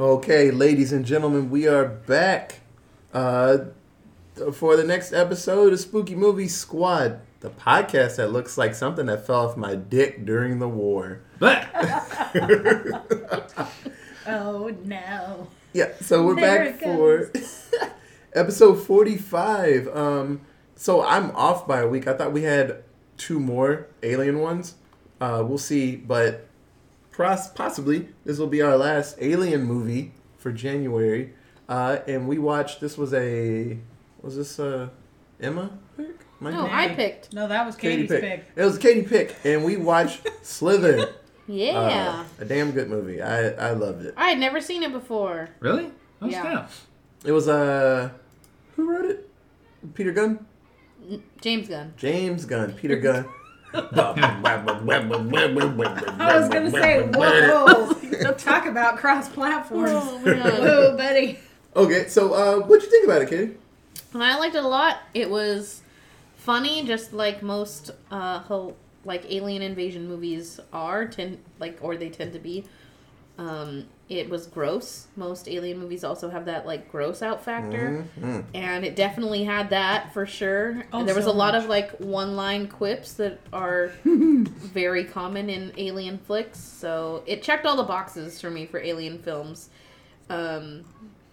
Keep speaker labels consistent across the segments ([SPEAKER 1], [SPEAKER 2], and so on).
[SPEAKER 1] Okay, ladies and gentlemen, we are back uh, for the next episode of Spooky Movie Squad, the podcast that looks like something that fell off my dick during the war.
[SPEAKER 2] Oh no.
[SPEAKER 1] Yeah, so we're
[SPEAKER 2] There
[SPEAKER 1] back for episode 45. Um, so I'm off by a week. I thought we had two more alien ones. Uh, we'll see, but pros- possibly this will be our last alien movie for January. Uh, and we watched, this was a, was this uh, Emma pick? My
[SPEAKER 3] No,
[SPEAKER 1] pick?
[SPEAKER 3] I picked.
[SPEAKER 2] No, that was
[SPEAKER 1] Katie
[SPEAKER 2] Katie's
[SPEAKER 1] pick.
[SPEAKER 2] pick.
[SPEAKER 1] It was Katie pick, and we watched Slither.
[SPEAKER 3] Yeah.
[SPEAKER 1] Uh, a damn good movie. I, I loved it.
[SPEAKER 3] I had never seen it before.
[SPEAKER 4] Really? Oh,
[SPEAKER 3] Yeah.
[SPEAKER 4] snap.
[SPEAKER 1] It was uh who wrote it? Peter Gunn?
[SPEAKER 3] James Gunn.
[SPEAKER 1] James Gunn. Peter Gunn.
[SPEAKER 2] I was gonna say, whoa, talk about cross platforms.
[SPEAKER 3] Oh.
[SPEAKER 2] Whoa, buddy.
[SPEAKER 1] Okay, so uh what'd you think about it, Katie?
[SPEAKER 3] I liked it a lot. It was funny, just like most uh whole, like alien invasion movies are tend like or they tend to be. Um, it was gross. Most alien movies also have that like gross out factor,
[SPEAKER 1] Mhm.
[SPEAKER 3] and it definitely had that for sure.
[SPEAKER 2] Oh,
[SPEAKER 3] there was
[SPEAKER 2] so
[SPEAKER 3] a lot
[SPEAKER 2] much.
[SPEAKER 3] of like one line quips that are very common in alien flicks. So it checked all the boxes for me for alien films. Um,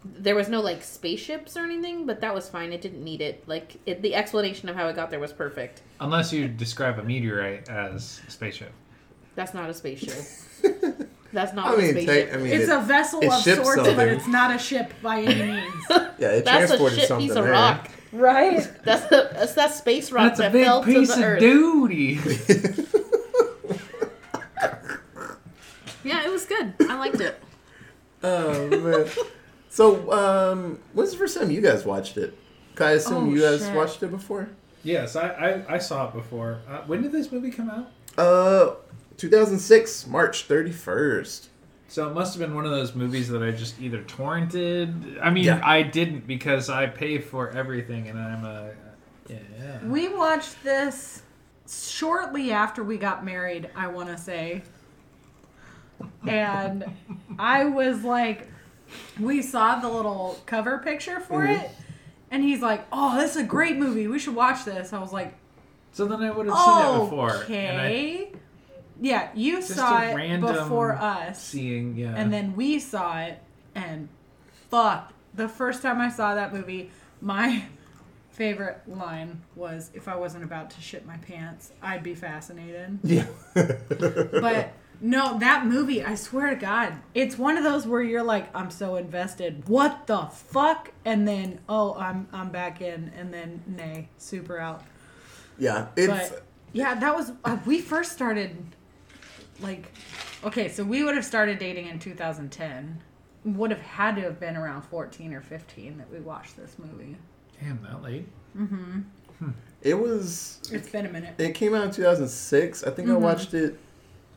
[SPEAKER 3] there was no like spaceships or anything, but that was fine. It didn't need it. Like it, the explanation of how it got there was perfect.
[SPEAKER 4] Unless you describe a meteorite as a spaceship.
[SPEAKER 3] That's not a spaceship. That's not
[SPEAKER 1] I
[SPEAKER 3] what a
[SPEAKER 1] mean,
[SPEAKER 3] spaceship.
[SPEAKER 1] ta- I mean,
[SPEAKER 2] It's
[SPEAKER 1] it,
[SPEAKER 2] a vessel
[SPEAKER 1] it
[SPEAKER 2] of
[SPEAKER 1] ships
[SPEAKER 2] sorts, but it's not a ship by any means.
[SPEAKER 1] yeah, it
[SPEAKER 3] That's a
[SPEAKER 1] transported
[SPEAKER 3] shit
[SPEAKER 1] something
[SPEAKER 3] piece of
[SPEAKER 1] there.
[SPEAKER 3] rock.
[SPEAKER 2] right?
[SPEAKER 3] That's the that's that space rock
[SPEAKER 4] That's a
[SPEAKER 3] that
[SPEAKER 4] big
[SPEAKER 3] fell to
[SPEAKER 4] piece
[SPEAKER 3] the
[SPEAKER 4] of
[SPEAKER 3] earth.
[SPEAKER 4] duty.
[SPEAKER 3] Yeah, it was good. I liked it.
[SPEAKER 1] oh man. So, um, when's the first time you guys watched it? 'Cause I assume
[SPEAKER 2] Oh,
[SPEAKER 1] you guys
[SPEAKER 2] shit.
[SPEAKER 1] watched it before.
[SPEAKER 4] yes, I, I, I saw it before. Uh, when did this movie come out?
[SPEAKER 1] Uh, 2006, March 31st.
[SPEAKER 4] So it must have been one of those movies that I just either torrented. I mean,
[SPEAKER 1] Yeah.
[SPEAKER 4] I didn't because I pay for everything, and I'm a yeah.
[SPEAKER 2] We watched this shortly after we got married, I want to say. And I was like, we saw the little cover picture for
[SPEAKER 1] Mhm.
[SPEAKER 2] it. And he's like, oh, this is a great movie. We should watch this. I was like,
[SPEAKER 4] So then I would have seen it before.
[SPEAKER 2] Okay. Yeah, you
[SPEAKER 4] Just
[SPEAKER 2] saw it before us.
[SPEAKER 4] seeing yeah.
[SPEAKER 2] And then we saw it, and fuck, the first time I saw that movie, my favorite line was, "If I wasn't about to shit my pants, I'd be fascinated."
[SPEAKER 1] Yeah.
[SPEAKER 2] But no, that movie, I swear to God, it's one of those where you're like, "I'm so invested. What the fuck?" And then, oh, I'm I'm back in, and then nay, super out.
[SPEAKER 1] yeah, it's
[SPEAKER 2] But yeah, that was uh, we first started like okay, so we would have started dating in 2010. Would have had to have been around 14 or 15 that we watched this movie.
[SPEAKER 4] damn that late. Mm-hmm.
[SPEAKER 1] It was
[SPEAKER 2] It's been a minute.
[SPEAKER 1] It came out in 2006. I think I
[SPEAKER 2] Mhm.
[SPEAKER 1] watched it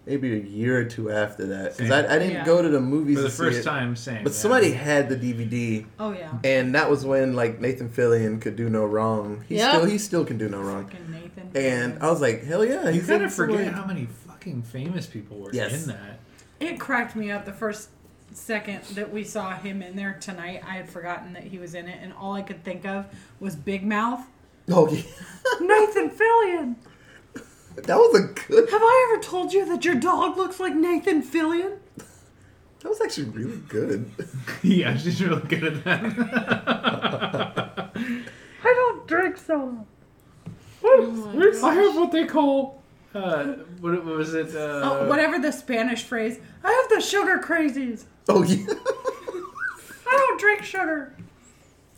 [SPEAKER 1] maybe a year or two after that because I, I didn't
[SPEAKER 2] Yeah.
[SPEAKER 1] go to the movies
[SPEAKER 4] For the
[SPEAKER 1] to see
[SPEAKER 4] first
[SPEAKER 1] it,
[SPEAKER 4] time, same.
[SPEAKER 1] but
[SPEAKER 4] yeah.
[SPEAKER 1] somebody had the DVD,
[SPEAKER 2] Oh yeah.
[SPEAKER 1] and that was when like Nathan Fillion could do no wrong. He
[SPEAKER 3] Yep.
[SPEAKER 1] still he still can do no wrong.
[SPEAKER 2] Fucking Nathan.
[SPEAKER 1] And I was like, hell yeah!
[SPEAKER 4] You
[SPEAKER 1] he's
[SPEAKER 4] kind
[SPEAKER 1] in
[SPEAKER 4] of forget how many fucking famous people were
[SPEAKER 1] Yes.
[SPEAKER 4] in that.
[SPEAKER 2] it cracked me up the first second that we saw him in there tonight. I had forgotten that he was in it, and all I could think of was Big Mouth.
[SPEAKER 1] Oh yeah,
[SPEAKER 2] Nathan Fillion.
[SPEAKER 1] that was a good.
[SPEAKER 2] Have I ever told you that your dog looks like Nathan Fillion?
[SPEAKER 1] That was actually really good.
[SPEAKER 4] yeah, she's really good at that.
[SPEAKER 2] I don't drink soda.
[SPEAKER 4] Oh I have what they call. Uh, what, what was it? Uh,
[SPEAKER 2] Oh, whatever the Spanish phrase. I have the sugar crazies.
[SPEAKER 1] Oh yeah,
[SPEAKER 2] I don't drink sugar.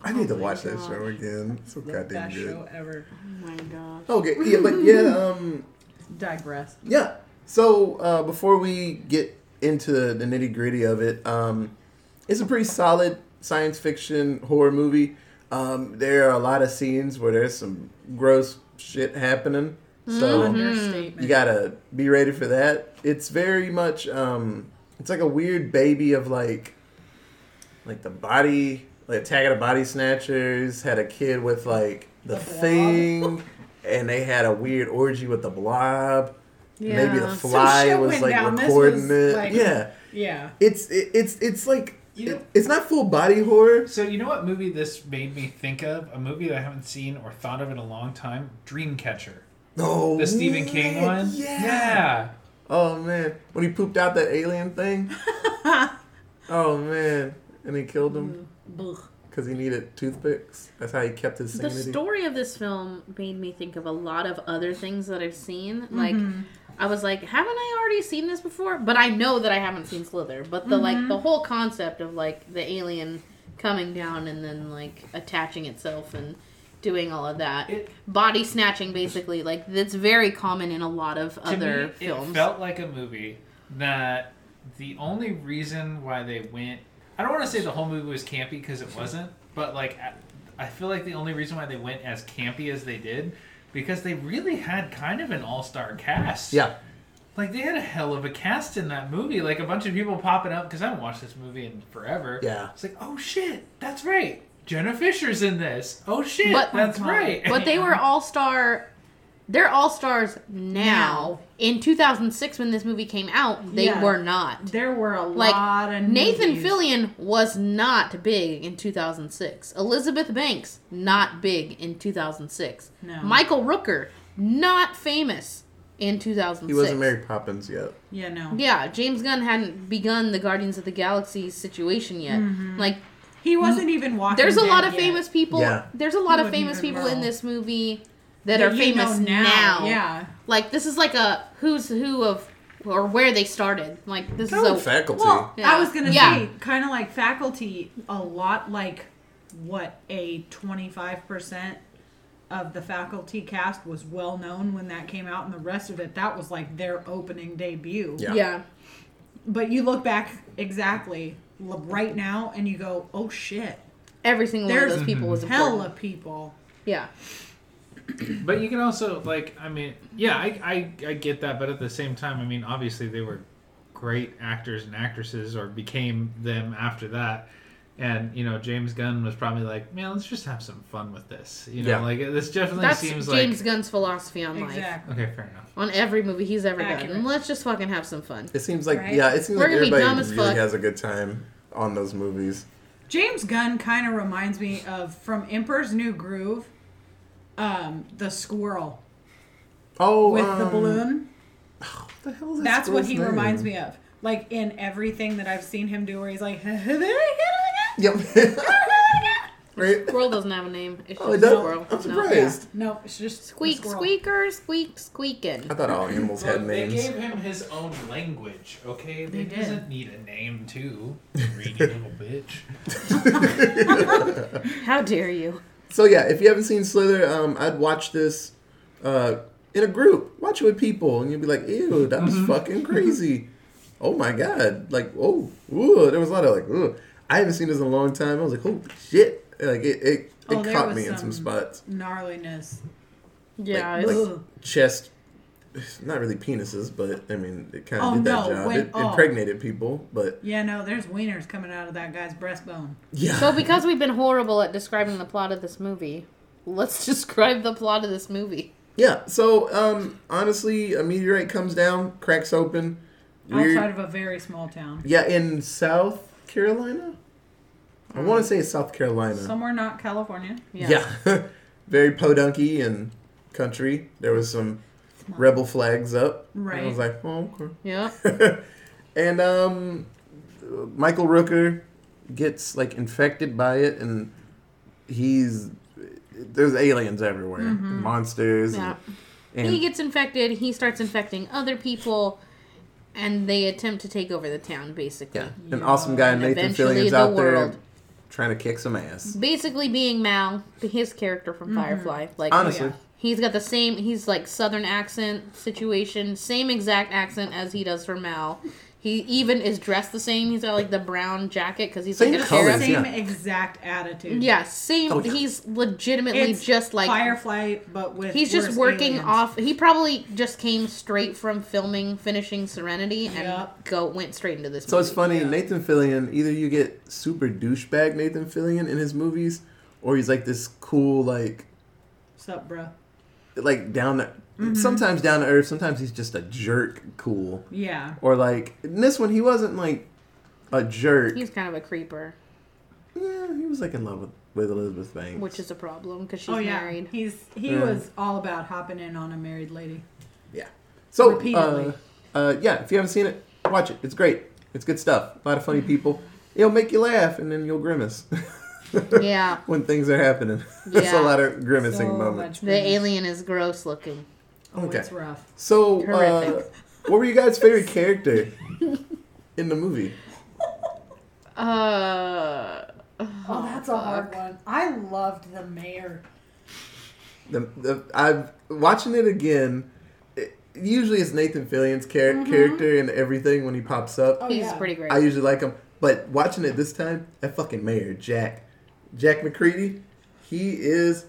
[SPEAKER 1] I need to
[SPEAKER 3] Oh my
[SPEAKER 1] watch that show again. It's so goddamn
[SPEAKER 2] Best
[SPEAKER 1] good.
[SPEAKER 2] show ever.
[SPEAKER 3] Oh my gosh.
[SPEAKER 1] Okay, yeah, but yeah, um,
[SPEAKER 2] Digress.
[SPEAKER 1] Yeah. So uh, before we get into the nitty gritty of it, um, it's a pretty solid science fiction horror movie. Um, there are a lot of scenes where there's some gross shit happening. So
[SPEAKER 2] Understatement.
[SPEAKER 1] you gotta be ready for that. It's very much um, it's like a weird baby of like like the body like Attack of the Body Snatchers had a kid with like the,
[SPEAKER 2] The
[SPEAKER 1] thing, and they had a weird orgy with the blob. Yeah. Maybe the fly
[SPEAKER 2] shit
[SPEAKER 1] was like
[SPEAKER 2] down.
[SPEAKER 1] Recording
[SPEAKER 2] was,
[SPEAKER 1] it.
[SPEAKER 2] like-
[SPEAKER 1] yeah,
[SPEAKER 2] yeah.
[SPEAKER 1] it's it, it's it's like
[SPEAKER 4] You know,
[SPEAKER 1] it's not full body horror.
[SPEAKER 4] so you know what movie this made me think of? A movie that I haven't seen or thought of in a long time. Dreamcatcher,
[SPEAKER 1] No,
[SPEAKER 4] the Stephen King
[SPEAKER 1] man,
[SPEAKER 4] one.
[SPEAKER 1] Yeah.
[SPEAKER 4] Yeah.
[SPEAKER 1] Oh man, when he pooped out that alien thing. oh man, and he killed him
[SPEAKER 2] mm,
[SPEAKER 1] because he needed toothpicks. That's how he kept his sanity.
[SPEAKER 3] The story of this film made me think of a lot of other things that I've seen. Mm-hmm. Like, I was like, haven't I already seen this before? But I know that I haven't seen Slither. But the like the mm-hmm. whole concept of like the alien coming down and then like attaching itself and doing all of that,
[SPEAKER 4] It-
[SPEAKER 3] body snatching, basically. Like that's very common in a lot of
[SPEAKER 4] To
[SPEAKER 3] other
[SPEAKER 4] me,
[SPEAKER 3] films.
[SPEAKER 4] it felt like a movie that the only reason why they went. I don't want to say the whole movie was campy because it wasn't, but like I I feel like the only reason why they went as campy as they did because they really had kind of an all-star cast.
[SPEAKER 1] yeah,
[SPEAKER 4] Like they had a hell of a cast in that movie. Like a bunch of people popping up because I haven't watched this movie in forever.
[SPEAKER 1] Yeah.
[SPEAKER 4] It's like, oh shit, that's right. Jenna Fischer's in this. Oh shit,
[SPEAKER 3] But-
[SPEAKER 4] that's
[SPEAKER 2] Oh,
[SPEAKER 4] right.
[SPEAKER 3] But they were all star. They're all stars now.
[SPEAKER 2] Now.
[SPEAKER 3] In 2006, when this movie came out, they
[SPEAKER 2] Yeah.
[SPEAKER 3] were not.
[SPEAKER 2] There were a
[SPEAKER 3] Like,
[SPEAKER 2] lot of
[SPEAKER 3] Nathan
[SPEAKER 2] movies.
[SPEAKER 3] Fillion was not big in 2006. Elizabeth Banks not big in 2006.
[SPEAKER 2] No.
[SPEAKER 3] Michael Rooker not famous in 2006.
[SPEAKER 1] he wasn't Mary Poppins yet.
[SPEAKER 2] Yeah, no.
[SPEAKER 3] Yeah, James Gunn hadn't begun the Guardians of the Galaxy situation yet.
[SPEAKER 2] Mm-hmm.
[SPEAKER 3] Like
[SPEAKER 2] He wasn't even walking.
[SPEAKER 3] there's a lot of
[SPEAKER 2] yet.
[SPEAKER 3] famous people.
[SPEAKER 1] Yeah.
[SPEAKER 3] There's a lot
[SPEAKER 2] You
[SPEAKER 3] of famous
[SPEAKER 2] even
[SPEAKER 3] people in this movie that
[SPEAKER 2] That
[SPEAKER 3] are
[SPEAKER 2] you know
[SPEAKER 3] famous now.
[SPEAKER 2] Yeah.
[SPEAKER 3] Like this is like a who's who of or where they started. Like this
[SPEAKER 1] Kind
[SPEAKER 3] is
[SPEAKER 1] of
[SPEAKER 3] a
[SPEAKER 1] faculty.
[SPEAKER 2] Well,
[SPEAKER 3] Yeah.
[SPEAKER 2] I was gonna
[SPEAKER 3] Yeah.
[SPEAKER 2] say, kind of like faculty, a lot like what a twenty five percent of the faculty cast was well known when that came out, and the rest of it that was like their opening debut.
[SPEAKER 1] Yeah.
[SPEAKER 3] yeah.
[SPEAKER 2] But you look back exactly l- right now, and you go, "Oh shit,
[SPEAKER 3] Every single
[SPEAKER 2] There's
[SPEAKER 3] one of those people was important.
[SPEAKER 2] hella people."
[SPEAKER 3] Yeah.
[SPEAKER 4] But you can also like, I mean, yeah, I, I I get that, but at the same time, I mean, obviously they were great actors and actresses, or became them after that. And you know, James Gunn was probably like, man, let's just have some fun with this. You know,
[SPEAKER 1] Yeah.
[SPEAKER 4] like this definitely
[SPEAKER 3] That's
[SPEAKER 4] seems
[SPEAKER 3] James
[SPEAKER 4] like James
[SPEAKER 3] Gunn's philosophy on life.
[SPEAKER 2] Exactly.
[SPEAKER 4] okay, fair enough.
[SPEAKER 3] On every movie he's ever
[SPEAKER 2] Accurate.
[SPEAKER 3] done. Let's just fucking have some fun.
[SPEAKER 1] It seems like
[SPEAKER 2] Right?
[SPEAKER 1] yeah, it seems
[SPEAKER 3] We're
[SPEAKER 1] like everybody
[SPEAKER 3] dumb
[SPEAKER 1] really
[SPEAKER 3] fuck.
[SPEAKER 1] has a good time on those movies.
[SPEAKER 2] James Gunn kind of reminds me of from Emperor's New Groove, um, the squirrel
[SPEAKER 1] Oh,
[SPEAKER 2] with the
[SPEAKER 1] um,
[SPEAKER 2] balloon.
[SPEAKER 1] What the hell is that
[SPEAKER 2] That's what he
[SPEAKER 1] name?
[SPEAKER 2] reminds me of. Like in everything that I've seen him do, where he's like,
[SPEAKER 1] Yep. right.
[SPEAKER 3] Squirrel doesn't have a name. It's just
[SPEAKER 1] Oh, it does?
[SPEAKER 3] squirrel.
[SPEAKER 1] I'm
[SPEAKER 3] No.
[SPEAKER 1] surprised.
[SPEAKER 2] no, it's just
[SPEAKER 3] Squeak,
[SPEAKER 2] squirrel.
[SPEAKER 3] squeaker, squeak, squeaking.
[SPEAKER 1] I thought all animals had
[SPEAKER 4] Look, they gave him his own language. Okay,
[SPEAKER 2] They
[SPEAKER 4] he
[SPEAKER 2] did.
[SPEAKER 4] doesn't need a name too. Greedy little bitch.
[SPEAKER 3] How dare you?
[SPEAKER 1] So yeah, if you haven't seen Slither, um, I'd watch this uh, in a group. Watch it with people, and you'd be like, "Ew, that was fucking crazy." Oh my god! Like, oh, ooh, there was a lot of like, ooh. I haven't seen this in a long time. I was like, "Holy shit!" Like it, it,
[SPEAKER 2] Oh,
[SPEAKER 1] it
[SPEAKER 2] there
[SPEAKER 1] caught
[SPEAKER 2] was
[SPEAKER 1] me in some
[SPEAKER 2] some-
[SPEAKER 1] spots.
[SPEAKER 2] Gnarliness.
[SPEAKER 3] Yeah,
[SPEAKER 1] Like-
[SPEAKER 3] it's,
[SPEAKER 1] like- Chest, not really penises, but I mean, it kind of
[SPEAKER 2] Oh,
[SPEAKER 1] did that
[SPEAKER 2] no,
[SPEAKER 1] job.
[SPEAKER 2] when-
[SPEAKER 1] it
[SPEAKER 2] oh.
[SPEAKER 1] impregnated people, but
[SPEAKER 2] Yeah, no, there's wieners coming out of that guy's breastbone.
[SPEAKER 1] yeah.
[SPEAKER 3] so because we've been horrible at describing the plot of this movie, let's describe the plot of this movie.
[SPEAKER 1] yeah. So um, honestly, a meteorite comes down, cracks open. Weird.
[SPEAKER 2] Outside of a very small town.
[SPEAKER 1] Yeah, in South Carolina. I want to say it's South Carolina.
[SPEAKER 2] Somewhere not California.
[SPEAKER 3] Yeah.
[SPEAKER 1] Yeah, very podunky and country. There was some rebel flags up.
[SPEAKER 2] Right.
[SPEAKER 1] I was like, oh,
[SPEAKER 3] Yeah.
[SPEAKER 1] and um, Michael Rooker gets like infected by it, and he's there's aliens everywhere, monsters.
[SPEAKER 3] Yeah.
[SPEAKER 1] And,
[SPEAKER 3] he gets infected. He starts infecting other people, and they attempt to take over the town. Basically,
[SPEAKER 1] yeah, an awesome guy
[SPEAKER 3] And
[SPEAKER 1] Nathan
[SPEAKER 3] eventually
[SPEAKER 1] Fillion's
[SPEAKER 3] the
[SPEAKER 1] out
[SPEAKER 3] world.
[SPEAKER 1] there trying to kick some ass.
[SPEAKER 3] basically being Mal, his character from mm-hmm. Firefly. Like
[SPEAKER 1] Honestly,
[SPEAKER 2] yeah.
[SPEAKER 3] he's got the same. He's like Southern accent situation, same exact accent as he does for Mal. He even is dressed the same. He's got like the brown jacket because he's
[SPEAKER 1] Same
[SPEAKER 3] like a
[SPEAKER 1] colors,
[SPEAKER 3] sheriff.
[SPEAKER 2] Same
[SPEAKER 1] yeah.
[SPEAKER 2] exact attitude.
[SPEAKER 3] Yeah, same.
[SPEAKER 1] Oh, yeah.
[SPEAKER 3] He's legitimately
[SPEAKER 2] It's
[SPEAKER 3] just like
[SPEAKER 2] Firefly, but with
[SPEAKER 3] He's just working
[SPEAKER 2] aliens.
[SPEAKER 3] off. He probably just came straight from filming, finishing Serenity, and
[SPEAKER 2] Yep.
[SPEAKER 3] go went straight into this.
[SPEAKER 1] So it's funny,
[SPEAKER 2] Yeah.
[SPEAKER 1] Nathan Fillion, either you get super douchebag Nathan Fillion in his movies, or he's like this cool, like,
[SPEAKER 2] Sup, bro?
[SPEAKER 1] like down to,
[SPEAKER 2] Mm-hmm.
[SPEAKER 1] sometimes down to earth, sometimes he's just a jerk cool.
[SPEAKER 2] Yeah.
[SPEAKER 1] Or like, in this one, he wasn't like, a jerk.
[SPEAKER 3] He's kind of a creeper,
[SPEAKER 1] yeah, he was like in love with, with Elizabeth Banks.
[SPEAKER 3] which is a problem because she's
[SPEAKER 2] oh yeah,
[SPEAKER 3] married.
[SPEAKER 2] he's he
[SPEAKER 1] Yeah.
[SPEAKER 2] was all about hopping in on a married lady.
[SPEAKER 1] yeah. So
[SPEAKER 2] Repeatedly.
[SPEAKER 1] uh, uh, yeah, if you haven't seen it, watch it. It's great. It's good stuff. A lot of funny people. It'll make you laugh, and then you'll grimace
[SPEAKER 3] Yeah,
[SPEAKER 1] when things are happening. There's a lot of grimacing
[SPEAKER 2] So
[SPEAKER 1] moments.
[SPEAKER 2] much
[SPEAKER 3] the alien is gross looking.
[SPEAKER 2] Oh,
[SPEAKER 1] Okay.
[SPEAKER 2] it's rough.
[SPEAKER 1] So, uh, what were you guys' favorite character in the movie?
[SPEAKER 3] Uh,
[SPEAKER 2] Oh, that's a hard one. I loved the mayor.
[SPEAKER 1] The, the I've watching it again. It, usually, it's Nathan Fillion's char- character and everything when he pops up.
[SPEAKER 2] Oh,
[SPEAKER 3] He's
[SPEAKER 2] yeah.
[SPEAKER 3] pretty great.
[SPEAKER 1] I usually like him, but watching it this time, that fucking mayor Jack, Jack MacReady, he is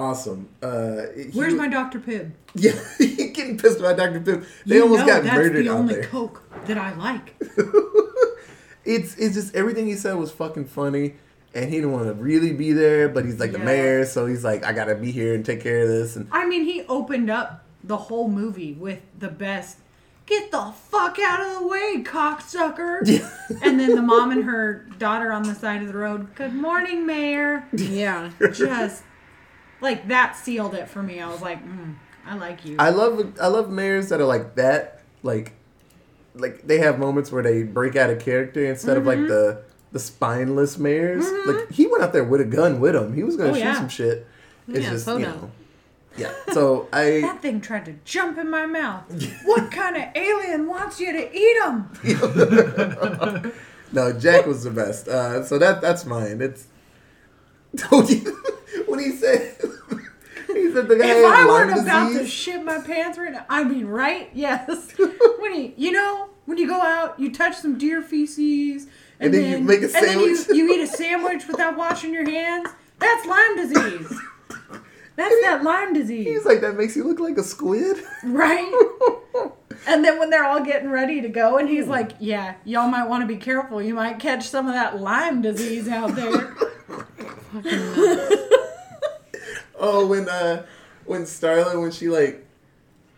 [SPEAKER 1] awesome. Uh, he-
[SPEAKER 2] Where's my Dr. Pibb?
[SPEAKER 1] Yeah, he getting pissed about Dr. Pibb. They
[SPEAKER 2] You
[SPEAKER 1] almost
[SPEAKER 2] know
[SPEAKER 1] got
[SPEAKER 2] that's
[SPEAKER 1] murdered
[SPEAKER 2] the
[SPEAKER 1] out
[SPEAKER 2] only. Coke that I like.
[SPEAKER 1] it's it's just everything he said was fucking funny, and he didn't want to really be there, but he's like the mayor, so he's like, I gotta be here and take care of this, and
[SPEAKER 2] I mean, he opened up the whole movie with the best. Get the fuck out of the way, cocksucker!
[SPEAKER 1] yeah,
[SPEAKER 2] and then the mom and her daughter on the side of the road. Good morning, Mayor.
[SPEAKER 3] yeah.
[SPEAKER 2] Just like that sealed it for me. I was like, mm, I like you.
[SPEAKER 1] I love I love mayors that are like that, like like they have moments where they break out of character instead of
[SPEAKER 2] Mm-hmm.
[SPEAKER 1] like the the spineless mayors. Like he went out there with a gun with him. He was gonna
[SPEAKER 2] Oh,
[SPEAKER 1] shoot
[SPEAKER 2] yeah.
[SPEAKER 1] some shit. It's
[SPEAKER 3] Yeah,
[SPEAKER 1] just you know. Yeah. So I
[SPEAKER 2] that thing tried to jump in my mouth. what kind of alien wants you to eat him?
[SPEAKER 1] no Jack was the best. Uh, so that that's mine. It's told you when he said he said the guy
[SPEAKER 2] If I weren't about to shit my pants right now, I mean, right? Yes. when you, you know, when you go out, you touch some deer feces,
[SPEAKER 1] And then you make a
[SPEAKER 2] and then you, you eat a sandwich without washing your hands. That's Lyme disease. That's that Lyme disease,
[SPEAKER 1] He's like that makes you look like a squid.
[SPEAKER 2] right? And then when they're all getting ready to go, and he's hmm. like, "Yeah, y'all might want to be careful. You might catch some of that Lyme disease out there."
[SPEAKER 1] Oh, when uh, when Starla when she like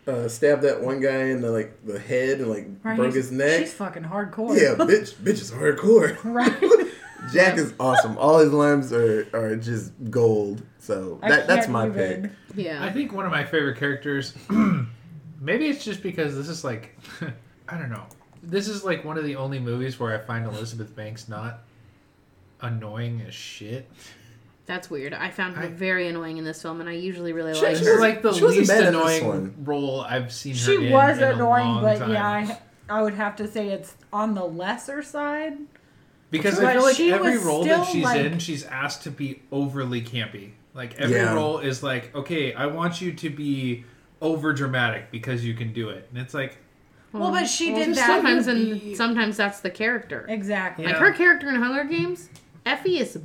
[SPEAKER 1] uh, stabbed that one guy in the like the head and like
[SPEAKER 2] Right?
[SPEAKER 1] broke his neck.
[SPEAKER 2] She's fucking hardcore.
[SPEAKER 1] Yeah, bitch, bitch is hardcore.
[SPEAKER 2] Right.
[SPEAKER 1] Jack is awesome. All his limbs are are just gold. So that that's my
[SPEAKER 2] even.
[SPEAKER 1] pick.
[SPEAKER 3] Yeah.
[SPEAKER 4] I think one of my favorite characters. maybe it's just because this is like, I don't know. This is like one of the only movies where I find Elizabeth Banks not annoying as shit.
[SPEAKER 3] That's weird. I found her
[SPEAKER 4] I-
[SPEAKER 3] very annoying in this film, and I usually really
[SPEAKER 1] She-
[SPEAKER 3] like her.
[SPEAKER 4] She's like the
[SPEAKER 1] She
[SPEAKER 4] least
[SPEAKER 1] bad in this
[SPEAKER 4] annoying
[SPEAKER 1] one.
[SPEAKER 4] role I've seen her in.
[SPEAKER 2] She
[SPEAKER 4] in.
[SPEAKER 2] was
[SPEAKER 4] in a
[SPEAKER 2] annoying,
[SPEAKER 4] long
[SPEAKER 2] but
[SPEAKER 4] time.
[SPEAKER 2] yeah, I, I would have to say it's on the lesser side.
[SPEAKER 4] Because
[SPEAKER 2] But
[SPEAKER 4] I feel like
[SPEAKER 2] she
[SPEAKER 4] every role that she's
[SPEAKER 2] like-
[SPEAKER 4] in, she's asked to be overly campy. Like every
[SPEAKER 1] Yeah.
[SPEAKER 4] role is like, okay, I want you to be over dramatic because you can do it, and it's like,
[SPEAKER 2] Well, but she
[SPEAKER 3] Well,
[SPEAKER 2] did
[SPEAKER 3] just
[SPEAKER 2] that.
[SPEAKER 3] sometimes, and
[SPEAKER 4] be-
[SPEAKER 3] sometimes that's the character.
[SPEAKER 2] Exactly.
[SPEAKER 3] Like her character in Hunger Games, Effie is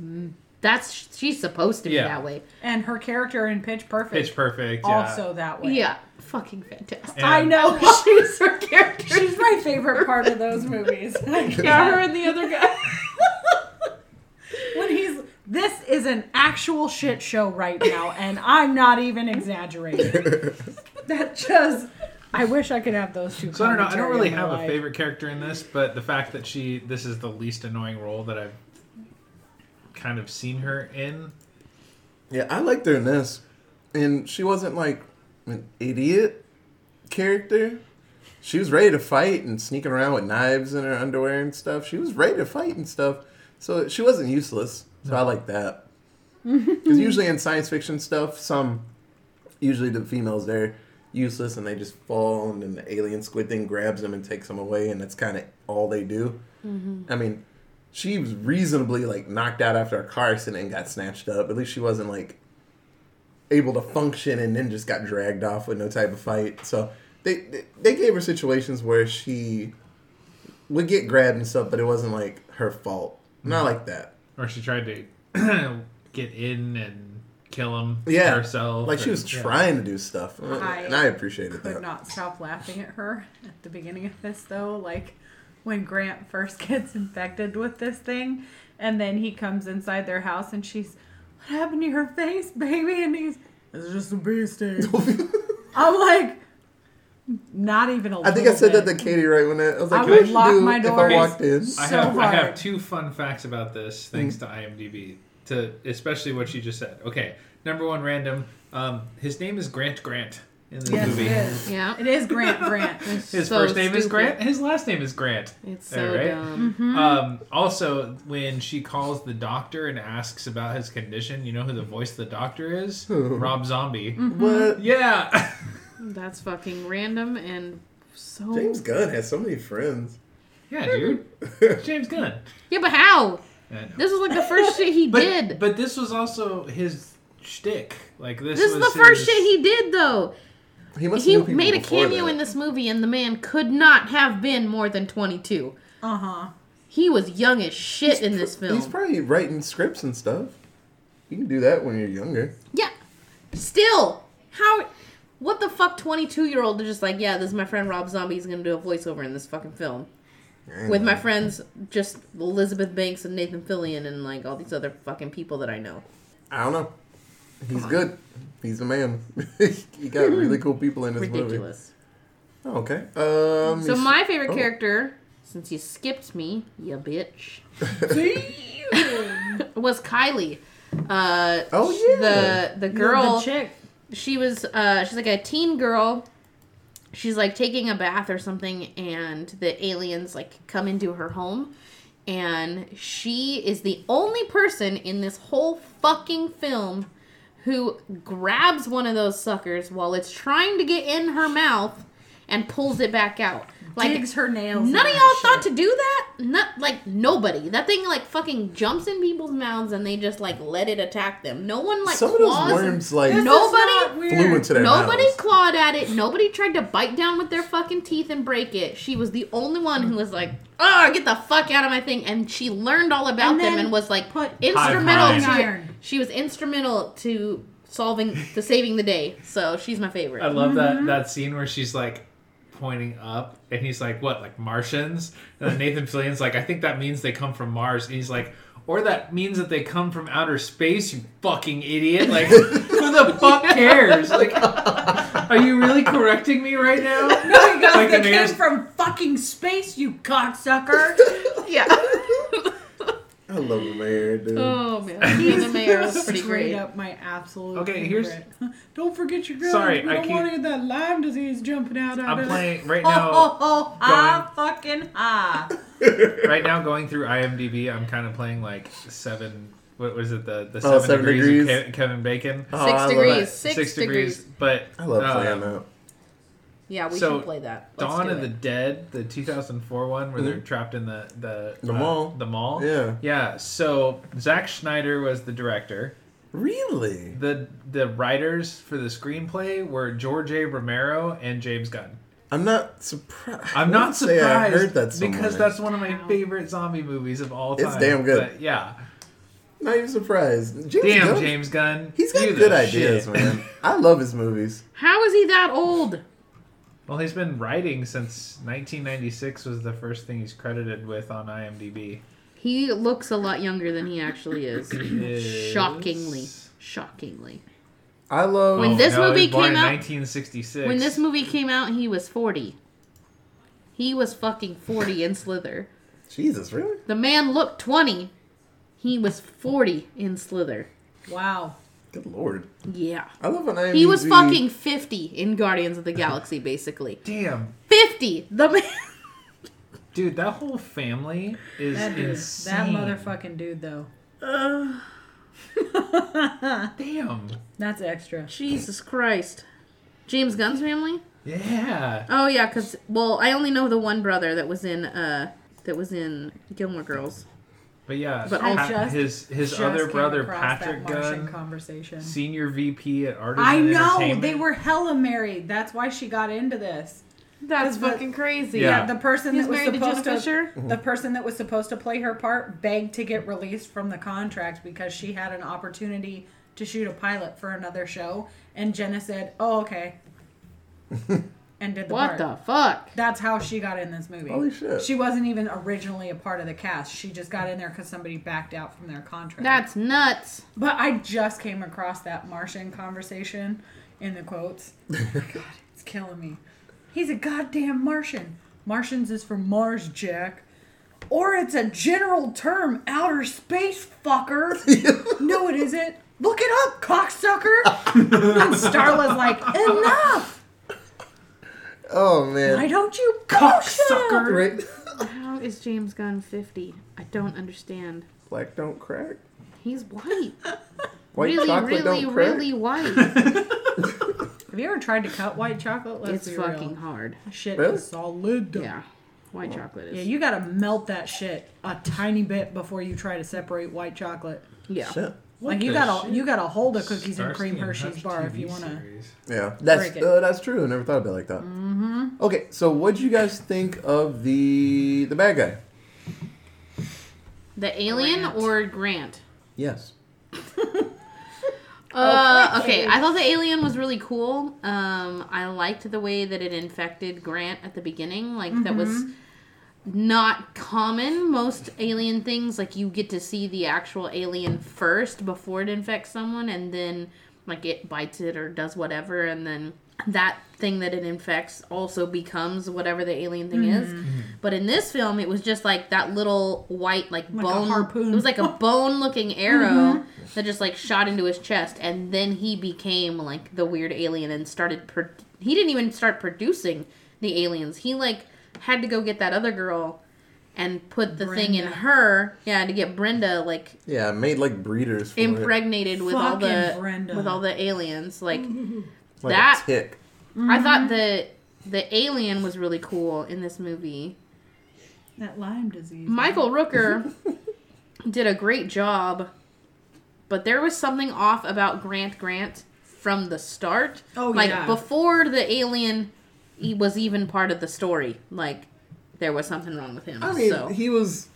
[SPEAKER 3] that's she's supposed to be
[SPEAKER 4] Yeah.
[SPEAKER 3] that way.
[SPEAKER 2] And her character in Pitch Perfect
[SPEAKER 4] pitch perfect. Yeah.
[SPEAKER 2] also that way.
[SPEAKER 3] Yeah, fucking fantastic.
[SPEAKER 4] And-
[SPEAKER 2] I know.
[SPEAKER 3] she's her character.
[SPEAKER 2] She's my favorite part of those movies.
[SPEAKER 3] yeah, her and the other guy.
[SPEAKER 2] when he's this is an actual shit show right now, and I'm not even exaggerating. that just I wish I could have those two.
[SPEAKER 4] So I don't know. I don't really
[SPEAKER 2] in my
[SPEAKER 4] have a favorite character in this, but the fact that she this is the least annoying role that I've kind of seen her in.
[SPEAKER 1] Yeah, I liked her in this, and she wasn't like an idiot character. She was ready to fight and sneaking around with knives in her underwear and stuff. She was ready to fight and stuff. So she wasn't useless. So I like that. Because usually in science fiction stuff, some usually the females they're useless and they just fall and then the alien squid thing grabs them and takes them away and that's kind of all they do. Mm-hmm. I mean, she was reasonably like knocked out after a car accident and got snatched up. At least she wasn't like able to function and then just got dragged off with no type of fight. So they they- they gave her situations where she would get grabbed and stuff, but it wasn't like her fault. Not mm-hmm. like that.
[SPEAKER 4] Or she tried to get in and kill him
[SPEAKER 1] Yeah,
[SPEAKER 4] herself.
[SPEAKER 1] Like she was
[SPEAKER 4] yeah.
[SPEAKER 1] trying to do stuff,
[SPEAKER 2] I
[SPEAKER 1] and I appreciated
[SPEAKER 2] could
[SPEAKER 1] that.
[SPEAKER 2] Could not stop laughing at her at the beginning of this though like when grant first gets infected with this thing and then he comes inside their house and she's what happened to your face baby and he's it's just a bee sting i'm like Not even a
[SPEAKER 1] I think I
[SPEAKER 2] little
[SPEAKER 1] said that
[SPEAKER 2] bit.
[SPEAKER 1] to Katie right when I, I was like,
[SPEAKER 2] I
[SPEAKER 1] "What
[SPEAKER 2] would
[SPEAKER 1] you
[SPEAKER 2] lock
[SPEAKER 1] do
[SPEAKER 2] my
[SPEAKER 1] if
[SPEAKER 2] doors.
[SPEAKER 1] I walked in?"
[SPEAKER 4] I
[SPEAKER 2] So
[SPEAKER 4] have I have two fun facts about this, thanks to IMDb, to especially what you just said. Okay, number one, random. Um, his name is Grant Grant in the
[SPEAKER 2] Yes,
[SPEAKER 4] movie.
[SPEAKER 2] it is.
[SPEAKER 3] Yeah.
[SPEAKER 2] It is Grant Grant.
[SPEAKER 4] His
[SPEAKER 3] So
[SPEAKER 4] first name is. Grant. His last name is Grant.
[SPEAKER 3] It's so
[SPEAKER 4] There, right?
[SPEAKER 3] dumb.
[SPEAKER 2] Mm-hmm.
[SPEAKER 4] Um, also, when she calls the doctor and asks about his condition, you know who the voice of the doctor is?
[SPEAKER 1] Who?
[SPEAKER 4] Rob Zombie.
[SPEAKER 2] Mm-hmm.
[SPEAKER 1] What?
[SPEAKER 4] Yeah.
[SPEAKER 3] That's fucking random and so.
[SPEAKER 1] James Gunn has so many friends.
[SPEAKER 4] yeah, dude. James Gunn.
[SPEAKER 3] Yeah, but how? This was like the first shit he
[SPEAKER 4] But,
[SPEAKER 3] did.
[SPEAKER 4] but this was also his shtick. Like this.
[SPEAKER 3] this is
[SPEAKER 4] was
[SPEAKER 3] the first
[SPEAKER 4] his-
[SPEAKER 3] shit he did, though.
[SPEAKER 1] He must
[SPEAKER 3] He
[SPEAKER 1] have knew people
[SPEAKER 3] made a cameo
[SPEAKER 1] that.
[SPEAKER 3] in this movie, and the man could not have been more than 22.
[SPEAKER 2] Uh huh.
[SPEAKER 3] He was young as shit in this film.
[SPEAKER 1] He's probably writing scripts and stuff. You can do that when you're younger.
[SPEAKER 3] Yeah. Still, how? What the fuck? 22 year old is just like, yeah, this is my friend Rob Zombie. He's gonna do a voiceover in this fucking film with my friends, just Elizabeth Banks and Nathan Fillion and like all these other fucking people that I know.
[SPEAKER 1] I don't know. He's good. He's a man. he got really cool people in his movie.
[SPEAKER 3] Ridiculous.
[SPEAKER 1] Oh, okay. Um.
[SPEAKER 3] So my favorite
[SPEAKER 1] oh.
[SPEAKER 3] character, since you skipped me, you bitch, was Kylie. Uh,
[SPEAKER 1] Oh, yeah.
[SPEAKER 3] the the
[SPEAKER 2] Girl,
[SPEAKER 3] girl.
[SPEAKER 2] the chick.
[SPEAKER 3] she was uh she's like a teen girl she's like taking a bath or something and the aliens like come into her home and she is the only person in this whole fucking film who grabs one of those suckers while it's trying to get in her mouth and pulls it back out like
[SPEAKER 2] digs her nails.
[SPEAKER 3] None of y'all thought to do that? Not like nobody. That thing like fucking jumps in people's mouths and they just like let it attack them. No one like
[SPEAKER 1] Some of those worms like
[SPEAKER 3] Nobody
[SPEAKER 1] flew into their
[SPEAKER 3] Nobody
[SPEAKER 1] mouths.
[SPEAKER 3] clawed at it. Nobody tried to bite down with their fucking teeth and break it. She was the only one who was like, "Oh, get the fuck out of my thing!" And she learned all about
[SPEAKER 2] And
[SPEAKER 3] them
[SPEAKER 2] then
[SPEAKER 3] and was like
[SPEAKER 2] put
[SPEAKER 3] instrumental.
[SPEAKER 4] High
[SPEAKER 3] To.
[SPEAKER 2] Iron.
[SPEAKER 3] she was instrumental to solving to saving the day. So she's my favorite.
[SPEAKER 4] I love
[SPEAKER 2] Mm-hmm.
[SPEAKER 4] that that scene where she's like pointing up and he's like, "What? Like Martians?" And then Nathan Fillion's like, "I think that means they come from Mars." And he's like, "Or that means that they come from outer space." You fucking idiot! Like, who the fuck cares? Like, are you really correcting me right now?
[SPEAKER 2] No, you guys,
[SPEAKER 4] Like
[SPEAKER 2] they
[SPEAKER 4] the
[SPEAKER 2] came
[SPEAKER 4] mayor's-
[SPEAKER 2] from fucking space, you cocksucker.
[SPEAKER 3] yeah.
[SPEAKER 1] I love the mayor, dude.
[SPEAKER 3] oh man, He's the mayor was pretty
[SPEAKER 2] Straight
[SPEAKER 3] great.
[SPEAKER 2] up my absolute
[SPEAKER 4] Okay, here's-
[SPEAKER 2] Don't forget your guns.
[SPEAKER 4] Sorry,
[SPEAKER 2] we
[SPEAKER 4] I
[SPEAKER 2] don't
[SPEAKER 4] keep-
[SPEAKER 2] want to get that Lyme disease jumping out. out
[SPEAKER 4] I'm
[SPEAKER 2] of
[SPEAKER 4] playing right
[SPEAKER 2] Oh,
[SPEAKER 4] now.
[SPEAKER 2] oh, oh, ah, fucking ah.
[SPEAKER 4] Right now, going through IMDb, I'm kind of playing like seven. What was it? The the
[SPEAKER 1] Oh,
[SPEAKER 4] seven,
[SPEAKER 1] Seven
[SPEAKER 4] degrees,
[SPEAKER 1] Degrees.
[SPEAKER 4] of Ke- Kevin Bacon.
[SPEAKER 1] Oh, I
[SPEAKER 3] Six
[SPEAKER 1] love
[SPEAKER 3] degrees. Six, degrees.
[SPEAKER 4] But
[SPEAKER 1] I love
[SPEAKER 4] uh,
[SPEAKER 1] playing that.
[SPEAKER 3] Yeah, we
[SPEAKER 4] So,
[SPEAKER 3] should play that. Let's
[SPEAKER 4] Dawn of
[SPEAKER 3] it.
[SPEAKER 4] the Dead, the 2004 one where they're
[SPEAKER 1] Mhm.
[SPEAKER 4] trapped in the the
[SPEAKER 1] The
[SPEAKER 4] uh,
[SPEAKER 1] mall.
[SPEAKER 4] The mall.
[SPEAKER 1] Yeah.
[SPEAKER 4] Yeah. So Zack Snyder was the director.
[SPEAKER 1] Really?
[SPEAKER 4] the The writers for the screenplay were George A. Romero and James Gunn.
[SPEAKER 1] I'm not surprised.
[SPEAKER 4] I'm not surprised
[SPEAKER 1] I heard that somewhere.
[SPEAKER 4] because that's one of my favorite zombie movies of all time.
[SPEAKER 1] It's damn good.
[SPEAKER 4] But yeah.
[SPEAKER 1] Not even surprised. James
[SPEAKER 4] Damn,
[SPEAKER 1] Gunn,
[SPEAKER 4] James Gunn.
[SPEAKER 1] He's got good ideas,
[SPEAKER 4] shit.
[SPEAKER 1] man. I love his movies.
[SPEAKER 3] How is he that old?
[SPEAKER 4] Well, he's been writing since 1996 was the first thing he's credited with on IMDb.
[SPEAKER 3] He looks a lot younger than he actually is.
[SPEAKER 4] Is-
[SPEAKER 3] Shockingly. Shockingly.
[SPEAKER 1] I love.
[SPEAKER 3] When oh, this
[SPEAKER 4] no,
[SPEAKER 3] movie came out-
[SPEAKER 4] 1966.
[SPEAKER 3] When this movie came out, he was 40. He was fucking 40 in Slither.
[SPEAKER 1] Jesus, really?
[SPEAKER 3] The man looked 20. He was 40 in Slither.
[SPEAKER 2] Wow.
[SPEAKER 1] Good lord.
[SPEAKER 3] Yeah.
[SPEAKER 1] I love an IMDb.
[SPEAKER 3] He was fucking 50 in Guardians of the Galaxy, basically.
[SPEAKER 4] Damn,
[SPEAKER 3] 50! The man.
[SPEAKER 4] dude, that whole family is
[SPEAKER 2] That dude,
[SPEAKER 4] insane.
[SPEAKER 2] that motherfucking dude, though.
[SPEAKER 4] Damn.
[SPEAKER 2] That's extra.
[SPEAKER 3] Jesus Christ. James Gunn's family?
[SPEAKER 4] Yeah.
[SPEAKER 3] Oh yeah, because well, I only know the one brother that was in uh that was in Gilmore Girls.
[SPEAKER 4] But yeah,
[SPEAKER 3] But
[SPEAKER 4] Pa-
[SPEAKER 2] I just-
[SPEAKER 4] his his
[SPEAKER 2] Just
[SPEAKER 4] other brother Patrick Gunn,
[SPEAKER 2] conversation.
[SPEAKER 4] senior VP at Artisan
[SPEAKER 2] I know they were hella married. That's why she got into this.
[SPEAKER 3] That's
[SPEAKER 2] But-
[SPEAKER 3] fucking crazy.
[SPEAKER 4] Yeah.
[SPEAKER 2] Yeah, the person
[SPEAKER 3] He's
[SPEAKER 2] that was
[SPEAKER 3] married to
[SPEAKER 2] supposed
[SPEAKER 3] Jenna
[SPEAKER 2] to, the person that was supposed to play her part begged to get released from the contract because she had an opportunity to shoot a pilot for another show, and Jenna said, "Oh, okay," and did the
[SPEAKER 3] What
[SPEAKER 2] part.
[SPEAKER 3] the fuck?
[SPEAKER 2] That's how she got in this movie.
[SPEAKER 1] Holy shit.
[SPEAKER 2] She wasn't even originally a part of the cast. She just got in there because somebody backed out from their contract.
[SPEAKER 3] That's nuts.
[SPEAKER 2] But I just came across that Martian conversation in the quotes. God, it's killing me. He's a goddamn Martian. Martians is from Mars, Jack. Or it's a general term, outer space fucker. no, it isn't. Look it up, cocksucker. and Starla's like, enough.
[SPEAKER 1] Oh man!
[SPEAKER 2] Why don't you
[SPEAKER 1] Cocksucker. Right?
[SPEAKER 3] How is James Gunn 50? I don't understand.
[SPEAKER 1] Black don't crack.
[SPEAKER 3] He's white.
[SPEAKER 1] White
[SPEAKER 3] really,
[SPEAKER 1] chocolate
[SPEAKER 3] really,
[SPEAKER 1] don't crack.
[SPEAKER 3] really white.
[SPEAKER 2] Have you ever tried to cut white chocolate? Let's
[SPEAKER 3] it's
[SPEAKER 2] be
[SPEAKER 3] fucking
[SPEAKER 2] real.
[SPEAKER 3] hard.
[SPEAKER 2] Shit
[SPEAKER 1] Really?
[SPEAKER 2] is solid.
[SPEAKER 3] Yeah. White chocolate is.
[SPEAKER 2] Yeah, you gotta melt that shit a tiny bit before you try to separate white chocolate.
[SPEAKER 3] yeah.
[SPEAKER 1] Shit.
[SPEAKER 2] Like you got
[SPEAKER 4] a
[SPEAKER 2] you gotta hold a cookies and
[SPEAKER 4] Starsky
[SPEAKER 2] cream Hershey's
[SPEAKER 4] Hutch
[SPEAKER 2] bar if you wanna.
[SPEAKER 1] Yeah, that's
[SPEAKER 2] Break it.
[SPEAKER 1] uh, that's true. I never thought of it like that. Mm-hmm. Okay, so what do you guys think of the the bad guy?
[SPEAKER 3] The alien
[SPEAKER 2] Grant.
[SPEAKER 3] or Grant?
[SPEAKER 1] Yes.
[SPEAKER 3] Uh,
[SPEAKER 2] Okay.
[SPEAKER 3] okay. I thought the alien was really cool. Um, I liked the way that it infected Grant at the beginning. Like that was
[SPEAKER 2] Mm-hmm.
[SPEAKER 3] Not common. Most alien things, like you get to see the actual alien first before it infects someone, and then like it bites it or does whatever, and then that thing that it infects also becomes whatever the alien thing is.
[SPEAKER 2] Mm-hmm.
[SPEAKER 3] But in this film, it was just like that little white like,
[SPEAKER 2] Like a
[SPEAKER 3] bone
[SPEAKER 2] harpoon.
[SPEAKER 3] It was like a bone looking arrow that just like shot into his chest, and then he became like the weird alien and started. Pro- he didn't even start producing the aliens. He like had to go get that other girl and put the thing in her. Yeah, to get Brenda like
[SPEAKER 1] Yeah, made like breeders for it.
[SPEAKER 3] impregnated with all the
[SPEAKER 2] Brenda.
[SPEAKER 3] with all the aliens. Like
[SPEAKER 1] Like
[SPEAKER 3] that-
[SPEAKER 1] a tick.
[SPEAKER 3] I mm-hmm. thought the the alien was really cool in this movie.
[SPEAKER 2] That Lyme disease.
[SPEAKER 3] Michael Rooker did a great job, but there was something off about Grant Grant from the start.
[SPEAKER 2] Oh,
[SPEAKER 3] like
[SPEAKER 2] yeah.
[SPEAKER 3] before the alien he was even part of the story. Like there was something wrong with him.
[SPEAKER 1] I mean,
[SPEAKER 3] so
[SPEAKER 1] he was,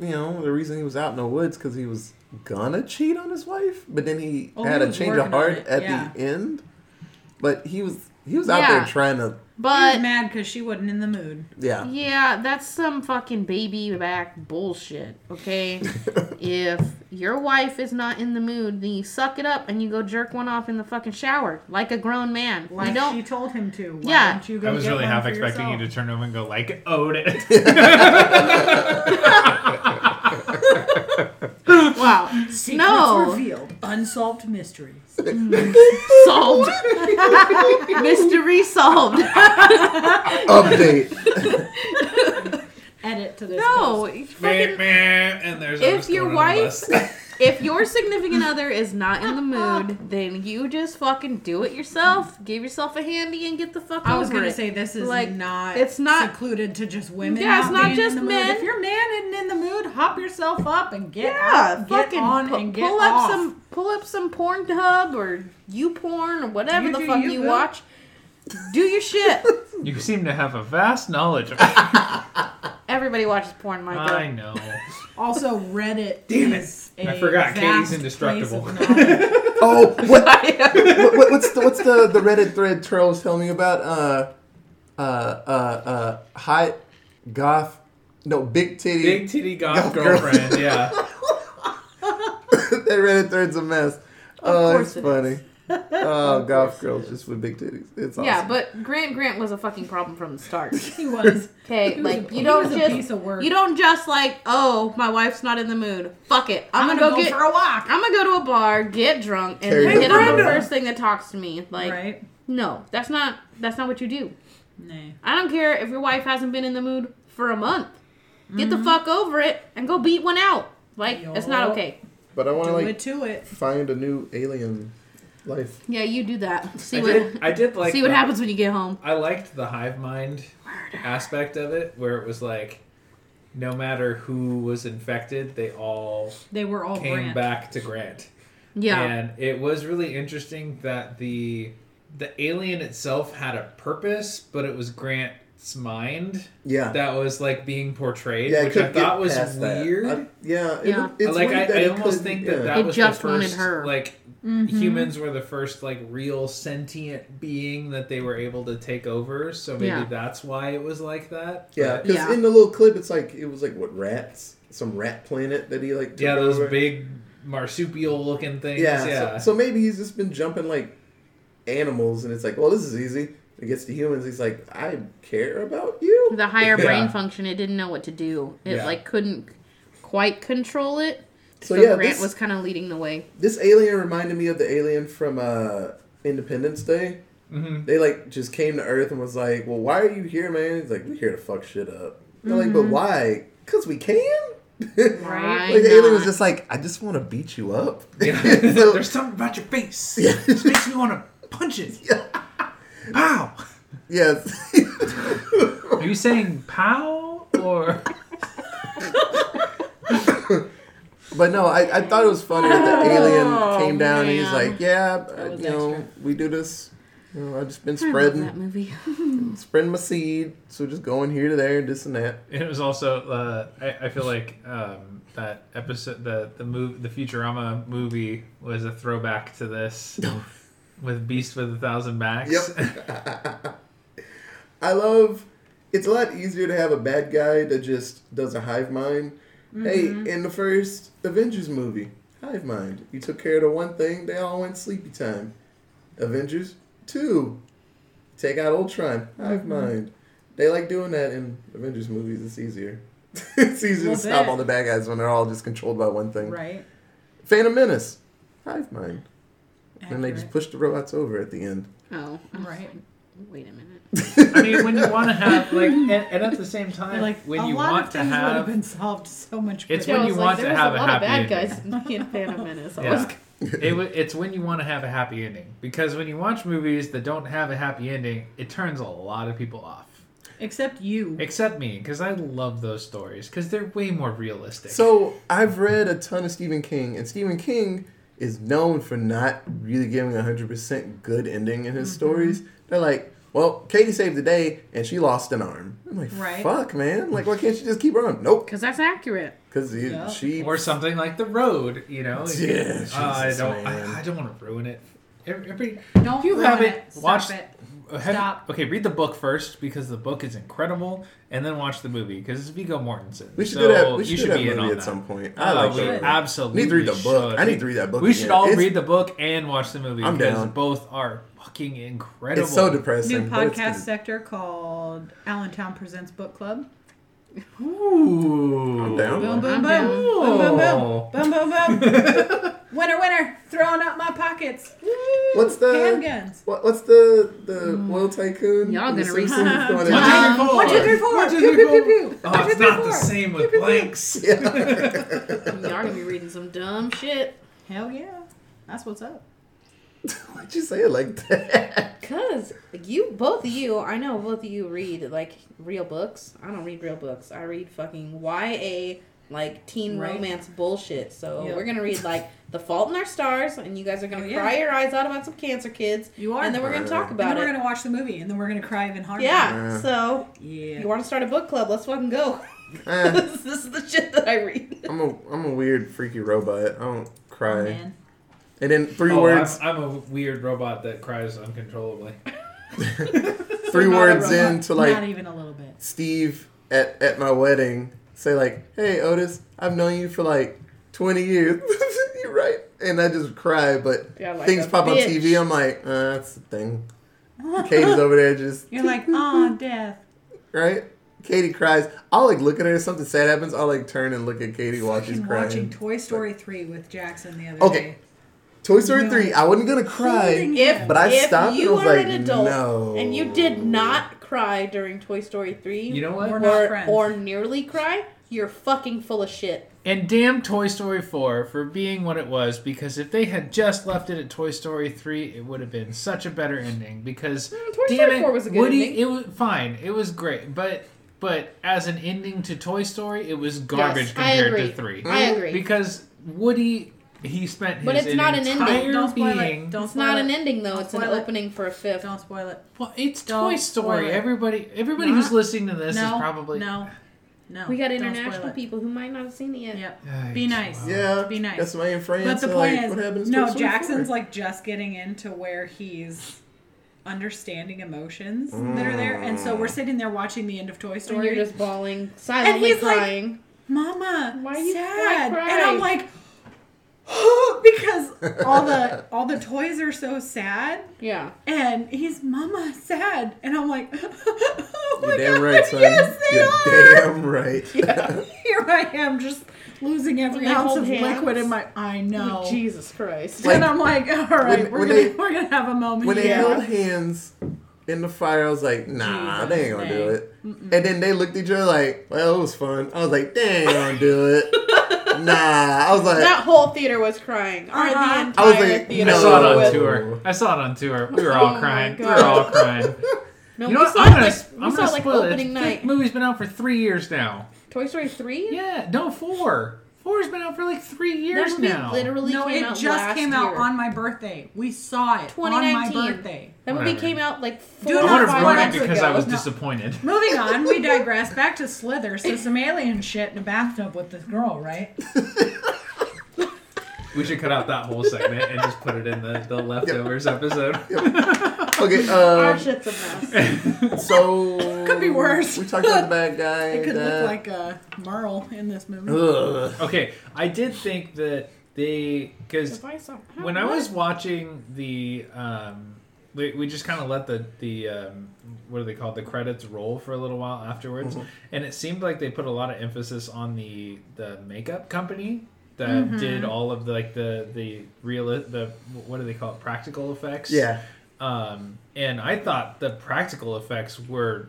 [SPEAKER 1] you know, the reason he was out in the woods because he was gonna cheat on his wife, but then he
[SPEAKER 2] Oh,
[SPEAKER 1] had
[SPEAKER 2] he
[SPEAKER 1] a change of heart at
[SPEAKER 2] yeah.
[SPEAKER 1] the end. But he was he was out
[SPEAKER 3] Yeah.
[SPEAKER 1] there trying to,
[SPEAKER 3] but
[SPEAKER 2] mad because she wasn't in the mood.
[SPEAKER 1] yeah.
[SPEAKER 3] yeah, that's some fucking baby back bullshit. Okay, if your wife is not in the mood, then you suck it up and you go jerk one off in the fucking shower like a grown man.
[SPEAKER 2] Like
[SPEAKER 3] you don't
[SPEAKER 2] she told him to. Why
[SPEAKER 3] Yeah.
[SPEAKER 2] don't you go
[SPEAKER 4] I was
[SPEAKER 2] get
[SPEAKER 4] really half
[SPEAKER 2] for
[SPEAKER 4] expecting you to turn over and go like, "Owed it."
[SPEAKER 3] wow.
[SPEAKER 2] Secrets
[SPEAKER 3] No.
[SPEAKER 2] revealed. Unsolved mysteries.
[SPEAKER 3] solved. Mystery solved.
[SPEAKER 1] Update.
[SPEAKER 2] Edit to this.
[SPEAKER 3] No,
[SPEAKER 2] post.
[SPEAKER 4] Meh,
[SPEAKER 3] fucking-
[SPEAKER 4] meh, and there's
[SPEAKER 3] if your
[SPEAKER 4] going on the
[SPEAKER 3] wife, if your significant other is not in the mood, then you just fucking do it yourself. Give yourself a handy and get the fuck out.
[SPEAKER 2] I was gonna
[SPEAKER 3] it.
[SPEAKER 2] say this is
[SPEAKER 3] Like,
[SPEAKER 2] not.
[SPEAKER 3] it's not-
[SPEAKER 2] secluded to just women.
[SPEAKER 3] Yeah, it's not just men.
[SPEAKER 2] Mood. If your man isn't in the mood, hop yourself up and get
[SPEAKER 3] yeah,
[SPEAKER 2] out, get
[SPEAKER 3] fucking
[SPEAKER 2] on,
[SPEAKER 3] pu-
[SPEAKER 2] and get
[SPEAKER 3] pull
[SPEAKER 2] off.
[SPEAKER 3] up some pull up some Pornhub or you porn or whatever
[SPEAKER 2] You
[SPEAKER 3] the fuck
[SPEAKER 2] you,
[SPEAKER 3] you watch. Do your shit.
[SPEAKER 4] you seem to have a vast knowledge of
[SPEAKER 3] Everybody watches porn, Michael.
[SPEAKER 4] I know.
[SPEAKER 2] Also, Reddit.
[SPEAKER 4] Damn it.
[SPEAKER 2] is
[SPEAKER 4] I
[SPEAKER 2] a
[SPEAKER 4] forgot, Katie's
[SPEAKER 2] vast
[SPEAKER 4] indestructible.
[SPEAKER 2] place of knowledge.
[SPEAKER 1] Oh, what, what, what- what's the what's the the Reddit thread Charles telling me about? Uh, uh, uh, uh, hot goth, no, big titty.
[SPEAKER 4] Big titty goth
[SPEAKER 1] Goth girl.
[SPEAKER 4] girlfriend. Yeah.
[SPEAKER 1] that Reddit thread's a mess. Oh,
[SPEAKER 3] course
[SPEAKER 1] it's
[SPEAKER 3] it
[SPEAKER 1] funny. Oh, goth girls just with big titties. It's awesome.
[SPEAKER 3] Yeah, but Grant Grant was a fucking problem from the start.
[SPEAKER 2] he was.
[SPEAKER 3] Okay, like
[SPEAKER 2] a-
[SPEAKER 3] you
[SPEAKER 2] he
[SPEAKER 3] don't
[SPEAKER 2] a
[SPEAKER 3] just
[SPEAKER 2] piece of work.
[SPEAKER 3] you don't just like oh my wife's not in the mood. Fuck it, I'm,
[SPEAKER 2] I'm,
[SPEAKER 3] gonna,
[SPEAKER 2] gonna,
[SPEAKER 3] go,
[SPEAKER 2] go,
[SPEAKER 3] get
[SPEAKER 2] for a walk.
[SPEAKER 3] I'm gonna go to a bar, get drunk, and
[SPEAKER 1] Carry
[SPEAKER 3] hit on the first thing that talks to me. Like
[SPEAKER 2] right?
[SPEAKER 3] no, that's not that's not what you do.
[SPEAKER 2] Nay.
[SPEAKER 3] I don't care if your wife hasn't been in the mood for a month. Get
[SPEAKER 2] Mm-hmm.
[SPEAKER 3] the fuck over it and go beat one out. Like it's not okay.
[SPEAKER 1] But I want to
[SPEAKER 2] Do
[SPEAKER 1] like
[SPEAKER 2] it to it.
[SPEAKER 1] find a new alien life.
[SPEAKER 3] Yeah, you do that. See
[SPEAKER 4] I
[SPEAKER 3] what
[SPEAKER 4] did, I did like
[SPEAKER 3] see what
[SPEAKER 4] the-
[SPEAKER 3] happens when you get home.
[SPEAKER 4] I liked the hive mind aspect of it, where it was like, no matter who was infected, they all
[SPEAKER 2] They were all
[SPEAKER 4] came
[SPEAKER 2] Grant.
[SPEAKER 4] back to Grant.
[SPEAKER 3] Yeah.
[SPEAKER 4] And it was really interesting that the the alien itself had a purpose, but it was Grant's mind
[SPEAKER 1] Yeah.
[SPEAKER 4] that was like being portrayed,
[SPEAKER 1] yeah, it
[SPEAKER 4] which I thought was weird.
[SPEAKER 1] I- yeah, it-
[SPEAKER 3] Yeah.
[SPEAKER 1] it's
[SPEAKER 4] like
[SPEAKER 1] weird
[SPEAKER 4] I,
[SPEAKER 1] that
[SPEAKER 4] I
[SPEAKER 1] it
[SPEAKER 4] almost
[SPEAKER 1] couldn't-
[SPEAKER 4] think
[SPEAKER 1] yeah.
[SPEAKER 4] that that
[SPEAKER 3] It
[SPEAKER 4] was
[SPEAKER 3] just
[SPEAKER 4] the
[SPEAKER 3] wanted
[SPEAKER 4] first
[SPEAKER 3] her.
[SPEAKER 4] like
[SPEAKER 2] Mm-hmm.
[SPEAKER 4] humans were the first like real sentient being that they were able to take over. So maybe
[SPEAKER 3] Yeah.
[SPEAKER 4] that's why it was like that.
[SPEAKER 1] Yeah, because
[SPEAKER 3] Yeah.
[SPEAKER 1] in the little clip, it's like it was like what rats, some rat planet that he like. Took
[SPEAKER 4] yeah, those
[SPEAKER 1] over.
[SPEAKER 4] big marsupial looking things.
[SPEAKER 1] Yeah,
[SPEAKER 4] Yeah,
[SPEAKER 1] So, so maybe he's just been jumping like animals, and it's like, well, this is easy. it gets to humans, he's like, I care about you.
[SPEAKER 3] The higher brain function, it didn't know what to do. It
[SPEAKER 4] Yeah.
[SPEAKER 3] like couldn't quite control it.
[SPEAKER 1] So,
[SPEAKER 3] So,
[SPEAKER 1] yeah,
[SPEAKER 3] Grant
[SPEAKER 1] this,
[SPEAKER 3] was kind of leading the way.
[SPEAKER 1] this alien reminded me of the alien from uh, Independence Day.
[SPEAKER 4] hmm
[SPEAKER 1] They like just came to Earth and was like, "Well, why are you here, man?" He's like, "We're here to fuck shit up." They're like,
[SPEAKER 3] Mm-hmm.
[SPEAKER 1] "But why? Cause we can."
[SPEAKER 3] Right.
[SPEAKER 1] like the alien was just like, "I just want to beat you up."
[SPEAKER 4] Yeah.
[SPEAKER 1] So-
[SPEAKER 4] There's something about your face.
[SPEAKER 1] Yeah.
[SPEAKER 4] It just makes me want to punch it. Pow!
[SPEAKER 1] yes.
[SPEAKER 4] Are you saying pow or?
[SPEAKER 1] But no, I, I thought it was funny that the alien
[SPEAKER 3] Oh,
[SPEAKER 1] came down and he's
[SPEAKER 3] man.
[SPEAKER 1] like, "Yeah, uh,
[SPEAKER 2] was
[SPEAKER 1] you know,
[SPEAKER 2] extra.
[SPEAKER 1] we do this. You know, I've just been
[SPEAKER 3] I love that
[SPEAKER 1] spreading,
[SPEAKER 3] movie.
[SPEAKER 1] spreading my seed. So just going here to there, this and that."
[SPEAKER 4] It was also. Uh, I, I feel like um, that episode, the the move, the Futurama movie was a throwback to this. With Beast with a Thousand Backs.
[SPEAKER 1] Yep. I love. It's a lot easier to have a bad guy that just does a hive mind. Hey, mm-hmm. in the first Avengers movie, hive mind. You took care of the one thing, they all went sleepy time. Avengers two, take out Ultron, hive mm-hmm. mind. They like doing that in Avengers movies. It's easier. it's easier to stop
[SPEAKER 2] bit.
[SPEAKER 1] all the bad guys when they're all just controlled by one thing.
[SPEAKER 2] Right.
[SPEAKER 1] Phantom Menace, hive mind. And they just
[SPEAKER 2] Accurate.
[SPEAKER 1] push the robots over at the end.
[SPEAKER 3] Oh,
[SPEAKER 2] Right.
[SPEAKER 3] Wait a minute.
[SPEAKER 4] I mean, when you want to have like, and, and at the same time,
[SPEAKER 2] Like
[SPEAKER 4] when
[SPEAKER 2] a
[SPEAKER 4] you
[SPEAKER 2] lot
[SPEAKER 4] want
[SPEAKER 2] of
[SPEAKER 4] to
[SPEAKER 2] things would have
[SPEAKER 4] have,
[SPEAKER 2] been solved so much
[SPEAKER 4] It's
[SPEAKER 2] quicker.
[SPEAKER 4] when
[SPEAKER 3] I
[SPEAKER 4] you want
[SPEAKER 3] there
[SPEAKER 4] to
[SPEAKER 3] was
[SPEAKER 4] have
[SPEAKER 3] a
[SPEAKER 4] a
[SPEAKER 3] lot of
[SPEAKER 4] happy
[SPEAKER 3] bad
[SPEAKER 4] ending.
[SPEAKER 3] guys in Phantom Menace. I
[SPEAKER 4] Yeah.
[SPEAKER 3] was-
[SPEAKER 4] it, w- it's when you want to have a happy ending because when you watch movies that don't have a happy ending, it turns a lot of people off.
[SPEAKER 2] Except you.
[SPEAKER 4] Except me, because I love those stories because they're way more realistic.
[SPEAKER 1] So I've read a ton of Stephen King, and Stephen King is known for not really giving a hundred percent good ending in his
[SPEAKER 2] Mm-hmm.
[SPEAKER 1] stories. They're like, well, Katie saved the day, and she lost an arm. I'm like,
[SPEAKER 2] Right.
[SPEAKER 1] fuck, man. Like, why can't she just keep her arm? Nope,
[SPEAKER 3] Because that's accurate.
[SPEAKER 1] because
[SPEAKER 2] Yeah.
[SPEAKER 1] she.
[SPEAKER 4] or something like The Road, you know?
[SPEAKER 1] Yeah,
[SPEAKER 4] Uh, I don't. I, I don't want to ruin it. Every, every-
[SPEAKER 2] Don't
[SPEAKER 4] If you
[SPEAKER 2] ruin
[SPEAKER 4] haven't
[SPEAKER 2] it. Stop
[SPEAKER 4] watched-
[SPEAKER 2] it.
[SPEAKER 4] uh, have-
[SPEAKER 2] Stop.
[SPEAKER 4] okay, read the book first because the book is incredible, and then watch the movie because it's Viggo Mortensen.
[SPEAKER 1] we should
[SPEAKER 4] so
[SPEAKER 1] do that. We should,
[SPEAKER 4] should
[SPEAKER 1] do
[SPEAKER 4] be
[SPEAKER 1] that
[SPEAKER 4] in
[SPEAKER 1] movie
[SPEAKER 4] on
[SPEAKER 1] at
[SPEAKER 4] that.
[SPEAKER 1] some point. I
[SPEAKER 4] Uh,
[SPEAKER 1] like
[SPEAKER 4] we
[SPEAKER 1] that.
[SPEAKER 4] absolutely
[SPEAKER 1] need to read the book.
[SPEAKER 4] should.
[SPEAKER 1] I need to read that book.
[SPEAKER 4] We should all
[SPEAKER 1] It's-
[SPEAKER 4] read the book and watch the movie
[SPEAKER 1] I'm
[SPEAKER 4] because
[SPEAKER 1] down.
[SPEAKER 4] both are fucking incredible.
[SPEAKER 1] It's so depressing.
[SPEAKER 2] New
[SPEAKER 1] but
[SPEAKER 2] podcast sector called Allentown Presents Book Club.
[SPEAKER 4] Ooh.
[SPEAKER 1] I'm down.
[SPEAKER 2] Boom, boom,
[SPEAKER 3] I'm
[SPEAKER 2] boom.
[SPEAKER 3] down.
[SPEAKER 2] Boom, boom, boom. Boom, boom, boom. winner, winner. Throwing out my pockets. Woo.
[SPEAKER 1] What's the-
[SPEAKER 2] Handguns.
[SPEAKER 1] What, what's the the mm. oil tycoon?
[SPEAKER 3] Y'all
[SPEAKER 1] The
[SPEAKER 3] gonna read
[SPEAKER 1] Simpsons
[SPEAKER 2] some-
[SPEAKER 1] going
[SPEAKER 4] One,
[SPEAKER 1] in-
[SPEAKER 4] two, three, four.
[SPEAKER 2] One, two, three, four.
[SPEAKER 4] One, two,
[SPEAKER 2] Pew, pew, pew, pew.
[SPEAKER 4] Oh,
[SPEAKER 2] One,
[SPEAKER 4] it's
[SPEAKER 2] two, three,
[SPEAKER 4] not the
[SPEAKER 2] four.
[SPEAKER 4] same
[SPEAKER 2] Pew,
[SPEAKER 4] with
[SPEAKER 2] pew, pew.
[SPEAKER 4] blanks.
[SPEAKER 1] Yeah.
[SPEAKER 3] Y'all gonna be reading some dumb shit.
[SPEAKER 2] Hell yeah. That's what's up.
[SPEAKER 1] Why'd you say it like that?
[SPEAKER 3] Cause you, both of you, I know both of you read like real books. I don't read real books. I read fucking YA like teen
[SPEAKER 2] Right.
[SPEAKER 3] romance bullshit. So
[SPEAKER 2] Yep.
[SPEAKER 3] we're gonna read like The Fault in Our Stars, and you guys are gonna
[SPEAKER 2] Oh, yeah.
[SPEAKER 3] cry your eyes out about some cancer kids.
[SPEAKER 2] You are.
[SPEAKER 3] and then we're gonna
[SPEAKER 1] Uh,
[SPEAKER 3] talk
[SPEAKER 2] And then
[SPEAKER 3] about
[SPEAKER 2] we're gonna watch the movie, and then we're gonna cry even harder.
[SPEAKER 3] Yeah.
[SPEAKER 1] Uh.
[SPEAKER 3] So
[SPEAKER 2] Yeah.
[SPEAKER 3] you want to start a book club? Let's fucking go.
[SPEAKER 1] Eh,
[SPEAKER 3] this is the shit that I read.
[SPEAKER 1] I'm a I'm a weird freaky robot. I don't cry.
[SPEAKER 2] Oh, man.
[SPEAKER 1] And then three
[SPEAKER 4] Oh,
[SPEAKER 1] words
[SPEAKER 4] I'm, I'm a weird robot that cries uncontrollably.
[SPEAKER 1] three
[SPEAKER 2] Not
[SPEAKER 1] words
[SPEAKER 2] in
[SPEAKER 1] to like
[SPEAKER 2] Not even a little bit.
[SPEAKER 1] Steve at, at my wedding say like, "Hey Otis, I've known you for like 20 years." You're right, and I just cry. But
[SPEAKER 3] Yeah, like
[SPEAKER 1] things
[SPEAKER 3] a
[SPEAKER 1] pop on. TV. I'm like, uh, "That's the thing." Katie's over there just
[SPEAKER 2] You're like, oh, death.
[SPEAKER 1] right. Katie cries. I'll like look at her. Something sad happens. I'll like turn and look at Katie while she's
[SPEAKER 2] Fucking
[SPEAKER 1] crying.
[SPEAKER 2] watching Toy Story 3 with Jackson the other
[SPEAKER 1] Okay.
[SPEAKER 2] day.
[SPEAKER 1] Toy Story
[SPEAKER 2] No.
[SPEAKER 1] three. I wasn't gonna cry.
[SPEAKER 3] If.
[SPEAKER 1] But I
[SPEAKER 3] if
[SPEAKER 1] stopped and
[SPEAKER 3] you
[SPEAKER 1] I was
[SPEAKER 3] are
[SPEAKER 1] like,
[SPEAKER 3] an adult
[SPEAKER 1] no.
[SPEAKER 3] and you did not cry during Toy Story three,
[SPEAKER 4] You know what?
[SPEAKER 2] We're not
[SPEAKER 3] or
[SPEAKER 2] friends.
[SPEAKER 3] or nearly cry, you're fucking full of shit.
[SPEAKER 4] And damn Toy Story 4 for being what it was, because if they had just left it at Toy Story 3, it would have been such a better ending. Because
[SPEAKER 3] Mm, Toy
[SPEAKER 4] damn
[SPEAKER 3] Story
[SPEAKER 4] it,
[SPEAKER 3] 4 was a good
[SPEAKER 4] Woody,
[SPEAKER 3] ending.
[SPEAKER 4] it was fine, it was great, but but as an ending to Toy Story, it was garbage
[SPEAKER 3] Yes,
[SPEAKER 4] compared to 3.
[SPEAKER 3] I agree.
[SPEAKER 4] Because Woody, he spent his
[SPEAKER 3] But it's not an ending.
[SPEAKER 4] entire
[SPEAKER 2] Don't spoil
[SPEAKER 4] being.
[SPEAKER 2] it. Don't
[SPEAKER 3] It's
[SPEAKER 2] spoil
[SPEAKER 3] not
[SPEAKER 2] it.
[SPEAKER 3] an ending though.
[SPEAKER 2] Don't
[SPEAKER 3] It's an
[SPEAKER 2] spoil it.
[SPEAKER 3] opening for a fifth.
[SPEAKER 2] Don't spoil it.
[SPEAKER 4] Well, it's
[SPEAKER 2] Don't
[SPEAKER 4] Toy
[SPEAKER 2] spoil
[SPEAKER 4] Story.
[SPEAKER 2] it.
[SPEAKER 4] Everybody, everybody
[SPEAKER 2] Not-
[SPEAKER 4] who's listening to this
[SPEAKER 2] no,
[SPEAKER 4] is probably
[SPEAKER 2] No. No.
[SPEAKER 3] We got
[SPEAKER 2] don't spoil
[SPEAKER 3] international
[SPEAKER 2] it.
[SPEAKER 3] people who might not have seen it yet.
[SPEAKER 2] Yep.
[SPEAKER 4] Ay,
[SPEAKER 2] Be nice.
[SPEAKER 1] Yeah,
[SPEAKER 2] Be nice.
[SPEAKER 1] That's my in France.
[SPEAKER 2] But the
[SPEAKER 1] so,
[SPEAKER 2] point
[SPEAKER 1] like, what
[SPEAKER 2] is,
[SPEAKER 1] happens? to
[SPEAKER 2] no,
[SPEAKER 1] Toy Story
[SPEAKER 2] Jackson's
[SPEAKER 1] 4?
[SPEAKER 2] like just getting into where he's understanding emotions that are there, and so we're mm. sitting there watching the end of Toy Story.
[SPEAKER 3] And
[SPEAKER 2] Story.
[SPEAKER 3] you're just bawling, silently
[SPEAKER 2] he's like-
[SPEAKER 3] crying.
[SPEAKER 2] Mama,
[SPEAKER 3] Why are you-
[SPEAKER 2] sad?
[SPEAKER 3] why cry?
[SPEAKER 2] And I'm like, because all the all the toys are so sad,
[SPEAKER 3] Yeah.
[SPEAKER 2] and he's Mama sad, and I'm like, oh
[SPEAKER 1] You're damn
[SPEAKER 2] God,
[SPEAKER 1] right, son.
[SPEAKER 2] Yes, they
[SPEAKER 1] You're
[SPEAKER 2] are.
[SPEAKER 1] damn right.
[SPEAKER 2] Here I am, just losing every
[SPEAKER 3] When
[SPEAKER 2] ounce
[SPEAKER 3] hold
[SPEAKER 2] of
[SPEAKER 3] hands.
[SPEAKER 2] liquid in my. I know.
[SPEAKER 3] Jesus Christ.
[SPEAKER 1] Like-
[SPEAKER 2] and I'm like, all right,
[SPEAKER 1] when-
[SPEAKER 2] we're
[SPEAKER 1] when
[SPEAKER 2] gonna
[SPEAKER 1] they-
[SPEAKER 2] we're gonna have a moment.
[SPEAKER 1] When they
[SPEAKER 2] here.
[SPEAKER 1] held hands in the fire, I was like, nah,
[SPEAKER 2] Jesus,
[SPEAKER 1] they ain't gonna do
[SPEAKER 2] dang.
[SPEAKER 1] it. And then they looked at each other like, well, it was fun. I was like, they ain't gonna do it. Nah. I was like,
[SPEAKER 3] that whole theater was crying. Or
[SPEAKER 2] Uh-huh.
[SPEAKER 3] the
[SPEAKER 1] I
[SPEAKER 3] entire
[SPEAKER 1] was like,
[SPEAKER 3] theater.
[SPEAKER 4] I saw it on tour. I saw it on tour. We were
[SPEAKER 3] Oh
[SPEAKER 4] all
[SPEAKER 3] my
[SPEAKER 4] crying. We were all crying.
[SPEAKER 3] No,
[SPEAKER 4] You know what? I'm
[SPEAKER 3] it
[SPEAKER 4] gonna,
[SPEAKER 3] like,
[SPEAKER 4] I'm
[SPEAKER 3] we
[SPEAKER 4] gonna
[SPEAKER 3] saw like
[SPEAKER 4] spoil it.
[SPEAKER 3] opening
[SPEAKER 4] The
[SPEAKER 3] night.
[SPEAKER 4] movie's been out for three years now.
[SPEAKER 3] Toy Story 3?
[SPEAKER 4] Yeah, no, four. Four's been out for like three years
[SPEAKER 3] That movie
[SPEAKER 4] now.
[SPEAKER 3] literally
[SPEAKER 2] no,
[SPEAKER 3] came
[SPEAKER 2] it
[SPEAKER 3] out
[SPEAKER 2] just
[SPEAKER 3] last
[SPEAKER 2] came
[SPEAKER 3] year.
[SPEAKER 2] out on my birthday. We saw it on my
[SPEAKER 3] 2019.
[SPEAKER 2] birthday.
[SPEAKER 3] That movie
[SPEAKER 4] Whatever.
[SPEAKER 3] came out like four
[SPEAKER 2] Do
[SPEAKER 3] or
[SPEAKER 4] I
[SPEAKER 2] not
[SPEAKER 4] would have
[SPEAKER 3] five
[SPEAKER 4] ruined
[SPEAKER 3] months
[SPEAKER 4] it because
[SPEAKER 3] ago.
[SPEAKER 4] I was
[SPEAKER 2] No.
[SPEAKER 4] disappointed.
[SPEAKER 2] Moving on, we digress back to Slither. So some alien shit in a bathtub with this girl, right?
[SPEAKER 4] We should cut out that whole segment and just put it in the, the leftovers episode.
[SPEAKER 1] Okay,
[SPEAKER 3] Our
[SPEAKER 1] uh,
[SPEAKER 3] shit's a mess.
[SPEAKER 1] so.
[SPEAKER 2] Could be worse.
[SPEAKER 1] We talked about the bad guy.
[SPEAKER 2] It could
[SPEAKER 1] that-
[SPEAKER 2] look like a Merle in this movie.
[SPEAKER 1] Ugh.
[SPEAKER 4] okay, I did think that they because
[SPEAKER 3] If I saw-
[SPEAKER 4] when I was watching the um, we, we just kind of let the the um, what are they called the credits roll for a little while afterwards, and it seemed like they put a lot of emphasis on the the makeup company that did all of the, like the the real the what do they call it practical effects
[SPEAKER 1] Yeah.
[SPEAKER 4] Um, and I thought the practical effects were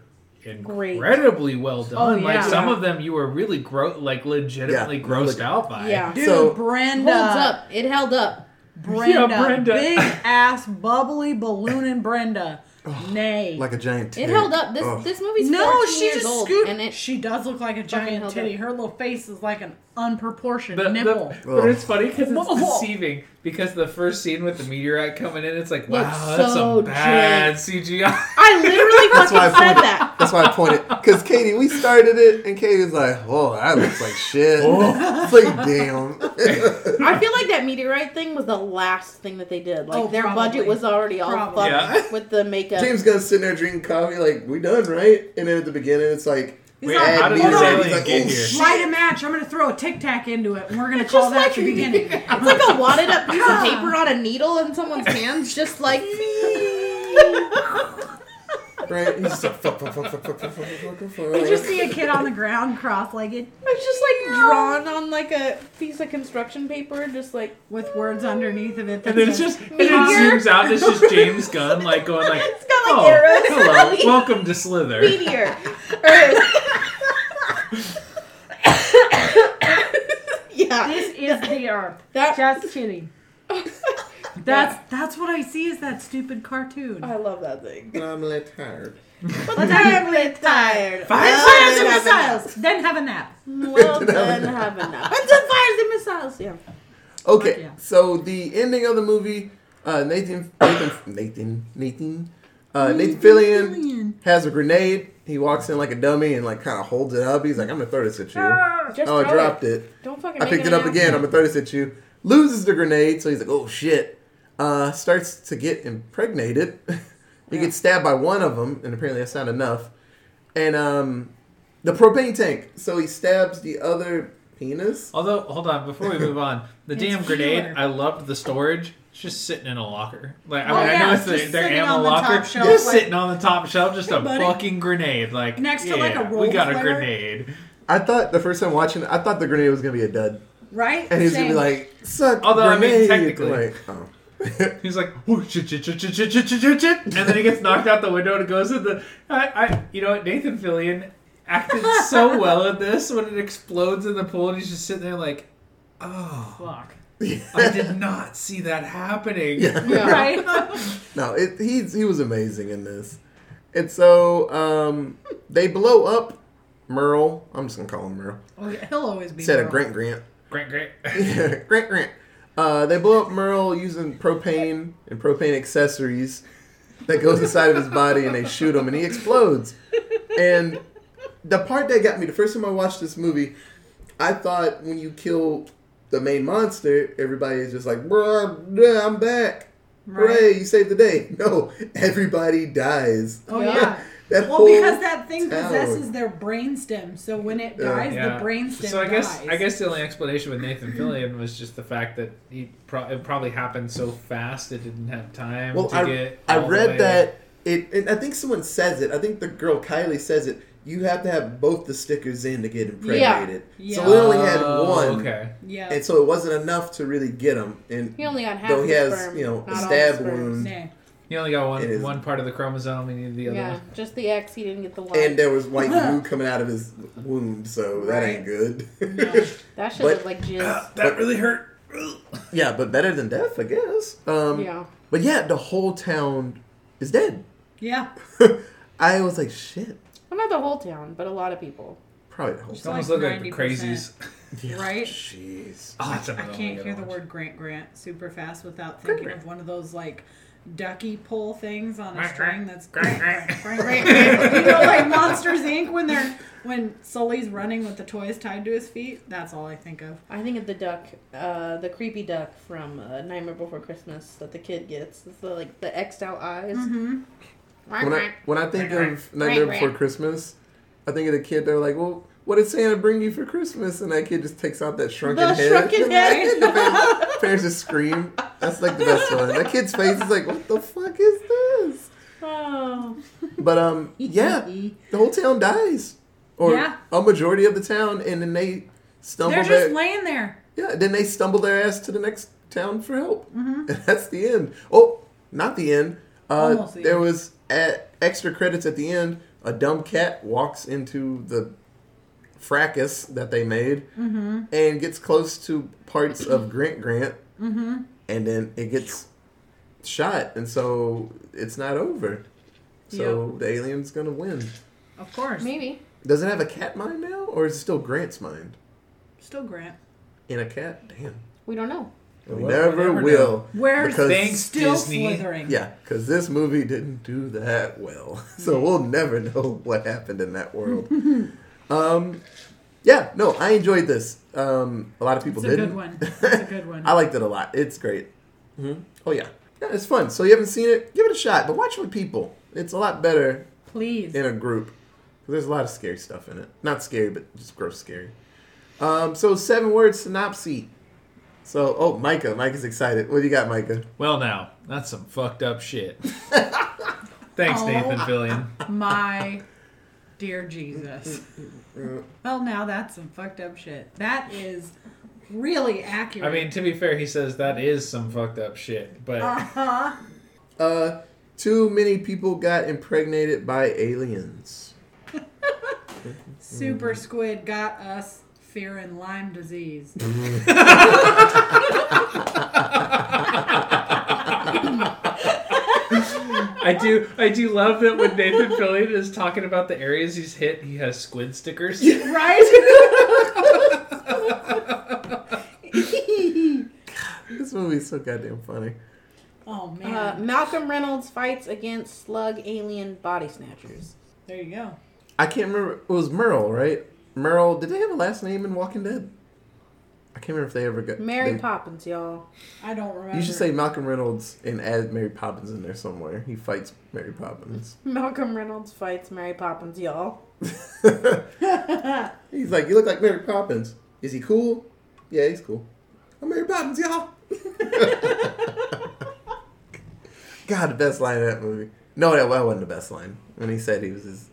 [SPEAKER 3] Great.
[SPEAKER 4] incredibly well done.
[SPEAKER 2] Oh,
[SPEAKER 4] Like
[SPEAKER 2] yeah.
[SPEAKER 4] some of them, you were really gro- like legitimately
[SPEAKER 1] Yeah,
[SPEAKER 4] grossed
[SPEAKER 1] look-
[SPEAKER 4] out by.
[SPEAKER 3] Yeah.
[SPEAKER 2] Dude,
[SPEAKER 1] So-
[SPEAKER 2] Brenda.
[SPEAKER 3] Holds up. It held up.
[SPEAKER 2] Brenda.
[SPEAKER 4] Yeah, Brenda.
[SPEAKER 2] Big ass, bubbly ballooning Brenda. Nay.
[SPEAKER 1] Like a giant
[SPEAKER 3] It held up. This
[SPEAKER 1] Ugh.
[SPEAKER 3] this movie's
[SPEAKER 2] no,
[SPEAKER 3] 14
[SPEAKER 2] she
[SPEAKER 3] years
[SPEAKER 2] just
[SPEAKER 3] old,
[SPEAKER 2] scooped.
[SPEAKER 3] and it
[SPEAKER 2] she does look like a giant
[SPEAKER 3] held
[SPEAKER 2] titty.
[SPEAKER 3] up.
[SPEAKER 2] Her little face is like an unproportioned
[SPEAKER 4] The- the-
[SPEAKER 2] nipple.
[SPEAKER 4] but it's funny because it's
[SPEAKER 2] Whoa.
[SPEAKER 4] deceiving. Because the first scene with the meteorite coming in, it's like, wow,
[SPEAKER 3] Looks
[SPEAKER 4] that's
[SPEAKER 3] so
[SPEAKER 4] some bad CGI.
[SPEAKER 3] I literally
[SPEAKER 1] That's why I
[SPEAKER 3] fucking said that.
[SPEAKER 1] That's why I pointed. Because Katie, we started it, and Katie's like, "Oh, that looks like shit."
[SPEAKER 4] Oh.
[SPEAKER 1] it's like, damn.
[SPEAKER 3] I feel like that meteorite thing was the last thing that they did. Like
[SPEAKER 2] Oh,
[SPEAKER 3] their
[SPEAKER 2] probably.
[SPEAKER 3] budget was already all
[SPEAKER 2] Probably.
[SPEAKER 3] fucked
[SPEAKER 4] Yeah.
[SPEAKER 3] with the makeup.
[SPEAKER 1] James Gunn's sitting there drinking coffee, like, "We done, right?" And then at the beginning, it's like,
[SPEAKER 2] He's
[SPEAKER 4] Wait,
[SPEAKER 2] like,
[SPEAKER 4] how did
[SPEAKER 1] "Add
[SPEAKER 4] this
[SPEAKER 1] meteorite."
[SPEAKER 4] alien
[SPEAKER 1] He's like,
[SPEAKER 4] get
[SPEAKER 1] "Oh,
[SPEAKER 4] here?"
[SPEAKER 1] shit."
[SPEAKER 2] Light a match. I'm gonna throw a tic tac into it, and we're gonna
[SPEAKER 3] It's
[SPEAKER 2] call
[SPEAKER 3] just
[SPEAKER 2] that
[SPEAKER 3] like
[SPEAKER 2] the beginning.
[SPEAKER 3] It's like a wadded up piece of paper on a needle in someone's hands, just like
[SPEAKER 1] right? He's just like,
[SPEAKER 2] you just see a kid on the ground, cross-legged.
[SPEAKER 3] It's just like drawn on like a piece of construction paper, just like
[SPEAKER 2] with words underneath of it. That
[SPEAKER 4] and then it's just and it zooms out. It's just James Gunn like going like,
[SPEAKER 3] it's got, like
[SPEAKER 4] oh,
[SPEAKER 3] arrows.
[SPEAKER 4] hello, welcome to Slither.
[SPEAKER 3] Meteor, Earth. yeah,
[SPEAKER 2] this is the Earth.
[SPEAKER 3] That,
[SPEAKER 2] just kidding. That's that's what I see is that stupid cartoon.
[SPEAKER 3] I love that thing.
[SPEAKER 1] I'm like tired.
[SPEAKER 3] But I'm really tired.
[SPEAKER 4] Fire
[SPEAKER 2] fires the
[SPEAKER 3] done, have a nap.
[SPEAKER 2] missiles. Then have a nap.
[SPEAKER 3] Well done, have a nap. And then fires the missiles. Yeah.
[SPEAKER 1] Okay,
[SPEAKER 2] Yeah.
[SPEAKER 1] so the ending of the movie, uh, Nathan, Nathan, Nathan, Nathan, uh, Nathan Fillion has a grenade. He walks in like a dummy and like kind of holds it up. He's like, "I'm gonna throw this at you."
[SPEAKER 3] Just
[SPEAKER 1] Oh, I dropped it.
[SPEAKER 3] Don't fucking.
[SPEAKER 1] I
[SPEAKER 3] make
[SPEAKER 1] picked it up again. I'm gonna throw this at you. Loses the grenade, so he's like, "Oh shit!" Uh, starts to get impregnated. he gets stabbed by one of them, and apparently that's not enough. And um, the propane tank. So he stabs the other penis.
[SPEAKER 4] Although, hold on, before we move on, the
[SPEAKER 2] It's
[SPEAKER 4] damn grenade,
[SPEAKER 2] fewer.
[SPEAKER 4] I loved the storage. It's just sitting in a locker. Like I
[SPEAKER 2] Oh,
[SPEAKER 4] mean, I
[SPEAKER 2] yeah,
[SPEAKER 4] know
[SPEAKER 2] it's
[SPEAKER 4] it's the, their ammo
[SPEAKER 2] the
[SPEAKER 4] locker,
[SPEAKER 2] shelf,
[SPEAKER 4] just
[SPEAKER 2] like-
[SPEAKER 4] sitting on the top shelf, just a
[SPEAKER 2] buddy.
[SPEAKER 4] fucking grenade. Like
[SPEAKER 2] Next to, like, a roll.
[SPEAKER 4] we
[SPEAKER 2] roll
[SPEAKER 4] got a grenade.
[SPEAKER 1] I thought the first time watching it, I thought the grenade was gonna be a dud,
[SPEAKER 2] Right?
[SPEAKER 1] and he's was gonna be like, "Suck."
[SPEAKER 4] Although, I mean, technically-
[SPEAKER 1] like, oh.
[SPEAKER 4] He's like, and then he gets knocked out the window and goes in the. I, I you know what, Nathan Fillion acted so well in this when it explodes in the pool and he's just sitting there like, oh
[SPEAKER 2] fuck.
[SPEAKER 4] I did not see that happening.
[SPEAKER 1] Yeah.
[SPEAKER 3] Yeah.
[SPEAKER 2] Right?
[SPEAKER 1] no, it, he's he was amazing in this. And so um, they blow up Merle. I'm just gonna call him Merle.
[SPEAKER 2] Oh, yeah, he'll always be.
[SPEAKER 1] said
[SPEAKER 2] Merle.
[SPEAKER 1] of Grant Grant.
[SPEAKER 4] Grant Grant.
[SPEAKER 1] Grant Grant. Uh, they blow up Merle using propane and propane accessories that goes inside of his body, and they shoot him, and he explodes. And the part that got me, the first time I watched this movie, I thought when you kill the main monster, everybody is just like, "Bruh, yeah, I'm back." Hooray,
[SPEAKER 2] Right.
[SPEAKER 1] you saved the day. No, everybody dies.
[SPEAKER 2] Oh
[SPEAKER 3] Yeah.
[SPEAKER 2] Yeah.
[SPEAKER 1] That
[SPEAKER 2] Well,
[SPEAKER 1] whole
[SPEAKER 2] because that thing
[SPEAKER 1] town.
[SPEAKER 2] possesses their brainstem, so when it dies,
[SPEAKER 4] Yeah.
[SPEAKER 2] the brainstem dies.
[SPEAKER 4] So I guess
[SPEAKER 2] dies.
[SPEAKER 4] I guess the only explanation with Nathan Fillion was just the fact that he pro- it probably happened so fast it didn't have time
[SPEAKER 1] Well,
[SPEAKER 4] to
[SPEAKER 1] I,
[SPEAKER 4] get.
[SPEAKER 1] I read that it, and I think someone says it. I think the girl Kylie says it. You have to have both the stickers in to get impregnated.
[SPEAKER 2] Yeah.
[SPEAKER 1] So we only had
[SPEAKER 4] oh,
[SPEAKER 1] one.
[SPEAKER 4] Okay.
[SPEAKER 2] yeah.
[SPEAKER 1] and so it wasn't enough to really get him. And
[SPEAKER 3] He only got half
[SPEAKER 1] Though he has,
[SPEAKER 3] sperm,
[SPEAKER 1] you know, a stab wound.
[SPEAKER 2] Nah.
[SPEAKER 4] You only got
[SPEAKER 1] It is-
[SPEAKER 4] one one part of the chromosome. You need the other
[SPEAKER 3] Yeah,
[SPEAKER 4] one.
[SPEAKER 3] just the X. He didn't get the Y.
[SPEAKER 1] and there was white uh-huh. goo coming out of his wound, so that
[SPEAKER 2] Right.
[SPEAKER 1] ain't good.
[SPEAKER 2] No.
[SPEAKER 3] that should look like jizz.
[SPEAKER 4] Ah, that really hurt.
[SPEAKER 1] yeah, but better than death, I guess. Um,
[SPEAKER 3] yeah.
[SPEAKER 1] But yeah, the whole town is dead.
[SPEAKER 2] Yeah.
[SPEAKER 1] I was like, shit.
[SPEAKER 3] Well, not the whole town, but a lot of people.
[SPEAKER 1] Probably the whole
[SPEAKER 2] It's
[SPEAKER 4] It almost
[SPEAKER 2] like
[SPEAKER 4] like the
[SPEAKER 2] 90%.
[SPEAKER 4] crazies.
[SPEAKER 1] Yeah,
[SPEAKER 2] Right?
[SPEAKER 1] Jeez.
[SPEAKER 4] Ah, oh, that's
[SPEAKER 2] I can't hear
[SPEAKER 4] gotta
[SPEAKER 2] the word Grant Grant super fast without thinking
[SPEAKER 1] Grant.
[SPEAKER 2] of one of those like ducky pull things on a string that's
[SPEAKER 4] Grant.
[SPEAKER 2] You know, like Monsters Inc. when they're when Sully's running with the toys tied to his feet. That's all I think of.
[SPEAKER 3] I think of the duck, uh, the creepy duck from uh, Nightmare Before Christmas that the kid gets. It's the, like the X'd out eyes.
[SPEAKER 2] Mm-hmm.
[SPEAKER 1] When I, when I think of Nightmare Before Christmas, I think of the kid. They're like, "Well, what did Santa bring you for Christmas?" And that kid just takes out that shrunken
[SPEAKER 3] The
[SPEAKER 1] head.
[SPEAKER 3] shrunken head.
[SPEAKER 1] the parents, parents just scream. That's like the best one. That kid's face is like, "What the fuck is this?"
[SPEAKER 3] Oh.
[SPEAKER 1] But um, yeah, the whole town dies, or
[SPEAKER 2] Yeah.
[SPEAKER 1] a majority of the town, and then they stumble.
[SPEAKER 2] They're just laying there.
[SPEAKER 1] yeah, then they stumble their ass to the next town for help.
[SPEAKER 2] Mm-hmm.
[SPEAKER 1] And that's the end. Oh, not the end. Uh,
[SPEAKER 2] the
[SPEAKER 1] there
[SPEAKER 2] end.
[SPEAKER 1] was at, extra credits at the end. A dumb cat walks into the fracas that they made
[SPEAKER 2] Mm-hmm.
[SPEAKER 1] and gets close to parts of Grant Grant, mm-hmm. and then it gets shot, and so it's not over. So the alien's gonna win.
[SPEAKER 2] Of course.
[SPEAKER 3] Maybe.
[SPEAKER 1] Does it have a cat mind now, or is it still Grant's mind
[SPEAKER 2] Still Grant.
[SPEAKER 1] in a cat? Damn,
[SPEAKER 3] We don't know.
[SPEAKER 1] we
[SPEAKER 4] Well,
[SPEAKER 1] never
[SPEAKER 4] we'll never
[SPEAKER 1] will.
[SPEAKER 2] We're
[SPEAKER 1] Because-
[SPEAKER 4] Thanks,
[SPEAKER 2] still
[SPEAKER 4] Disney.
[SPEAKER 2] slithering.
[SPEAKER 1] Yeah, because this movie didn't do that well, so we'll never know what happened in that world. um, yeah, no, I enjoyed this. Um, a lot of people did.
[SPEAKER 2] It's a
[SPEAKER 1] didn't.
[SPEAKER 2] good one. It's a good one.
[SPEAKER 1] I liked it a lot. It's great. hmm Oh yeah, yeah, it's fun. So you haven't seen it? Give it a shot, but watch with people. It's a lot better
[SPEAKER 2] Please.
[SPEAKER 1] in a group. 'Cause There's a lot of scary stuff in it. Not scary, but just gross scary. Um, so seven word synopsis. So, oh, Micah. Micah's excited. What do you got, Micah?
[SPEAKER 4] Well, now that's some fucked up shit. Thanks,
[SPEAKER 2] Oh.
[SPEAKER 4] Nathan Fillion.
[SPEAKER 2] My dear Jesus. Well, now that's some fucked up shit. That is really accurate.
[SPEAKER 4] I mean, to be fair, he says that is some fucked up shit, but
[SPEAKER 2] uh-huh.
[SPEAKER 1] Uh, too many people got impregnated by aliens.
[SPEAKER 2] Super Squid got us fearing Lyme disease.
[SPEAKER 4] I do I do love that when Nathan Fillion is talking about the areas he's hit, he has squid stickers.
[SPEAKER 2] right?
[SPEAKER 1] This movie's so goddamn funny.
[SPEAKER 2] oh, man.
[SPEAKER 3] Uh, Malcolm Reynolds fights against slug alien body snatchers.
[SPEAKER 2] there you go.
[SPEAKER 1] I can't remember. It was Merle, right? Merle. Did they have a last name in Walking Dead? I can't remember if they ever got.
[SPEAKER 3] Mary
[SPEAKER 1] they-
[SPEAKER 3] Poppins, y'all.
[SPEAKER 2] I don't remember.
[SPEAKER 1] You should say Malcolm Reynolds and add Mary Poppins in there somewhere. He fights Mary Poppins.
[SPEAKER 3] Malcolm Reynolds fights Mary Poppins, y'all.
[SPEAKER 1] He's like, you look like Mary Poppins. Is he cool? Yeah, he's cool. I'm Mary Poppins, y'all. God, the best line in that movie. No, that that wasn't the best line. When he said he was his,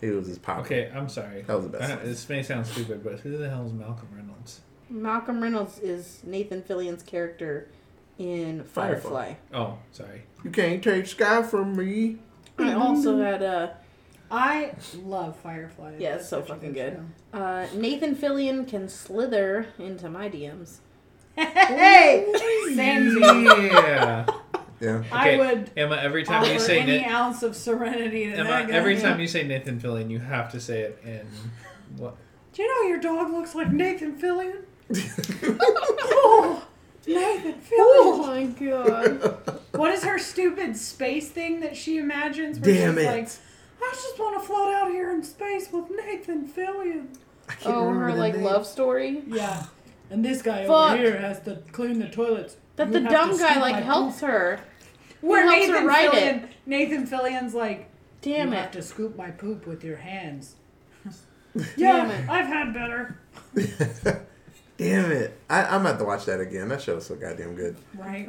[SPEAKER 1] he was his pop.
[SPEAKER 4] Okay, I'm sorry.
[SPEAKER 1] That was the best
[SPEAKER 4] Uh, this may sound stupid, but who the hell is Malcolm Reynolds?
[SPEAKER 3] Malcolm Reynolds is Nathan Fillion's character in
[SPEAKER 1] Firefly.
[SPEAKER 3] Firefly.
[SPEAKER 4] Oh, sorry.
[SPEAKER 1] You can't take Sky from me.
[SPEAKER 3] I also had uh,
[SPEAKER 2] I love Firefly.
[SPEAKER 3] Yeah, it's so fucking good. uh, Nathan Fillion can slither into my DMs.
[SPEAKER 2] Hey, same thing.
[SPEAKER 4] Yeah.
[SPEAKER 1] Yeah.
[SPEAKER 2] I would
[SPEAKER 4] Emma, every time
[SPEAKER 2] offer
[SPEAKER 4] you say
[SPEAKER 2] any
[SPEAKER 4] Na-
[SPEAKER 2] ounce of serenity to
[SPEAKER 4] Emma,
[SPEAKER 2] that guy.
[SPEAKER 4] every time you say Nathan Fillion, you have to say it in what?
[SPEAKER 2] Do you know your dog looks like Nathan Fillion? Oh, Nathan
[SPEAKER 3] Oh my god.
[SPEAKER 2] What is her stupid space thing that she imagines? Where
[SPEAKER 1] Damn
[SPEAKER 2] she's
[SPEAKER 1] it.
[SPEAKER 2] Like, I just want to float out here in space with Nathan Fillion.
[SPEAKER 1] I can't
[SPEAKER 3] Oh,
[SPEAKER 1] remember
[SPEAKER 3] her
[SPEAKER 1] the
[SPEAKER 3] like
[SPEAKER 1] name.
[SPEAKER 3] love story.
[SPEAKER 2] Yeah. And this guy
[SPEAKER 3] Fuck.
[SPEAKER 2] over here has to clean the toilets.
[SPEAKER 3] That
[SPEAKER 2] You
[SPEAKER 3] the dumb guy like
[SPEAKER 2] my
[SPEAKER 3] helps her.
[SPEAKER 2] Where
[SPEAKER 3] helps her
[SPEAKER 2] Nathan
[SPEAKER 3] write
[SPEAKER 2] Fillion, Nathan Fillion's like,
[SPEAKER 3] Damn
[SPEAKER 2] you
[SPEAKER 3] it.
[SPEAKER 2] have to scoop my poop with your hands.
[SPEAKER 3] Damn
[SPEAKER 2] yeah,
[SPEAKER 3] it.
[SPEAKER 2] I've had better.
[SPEAKER 1] Damn it! I, I'm gonna have to watch that again. That show's so goddamn good.
[SPEAKER 2] Right?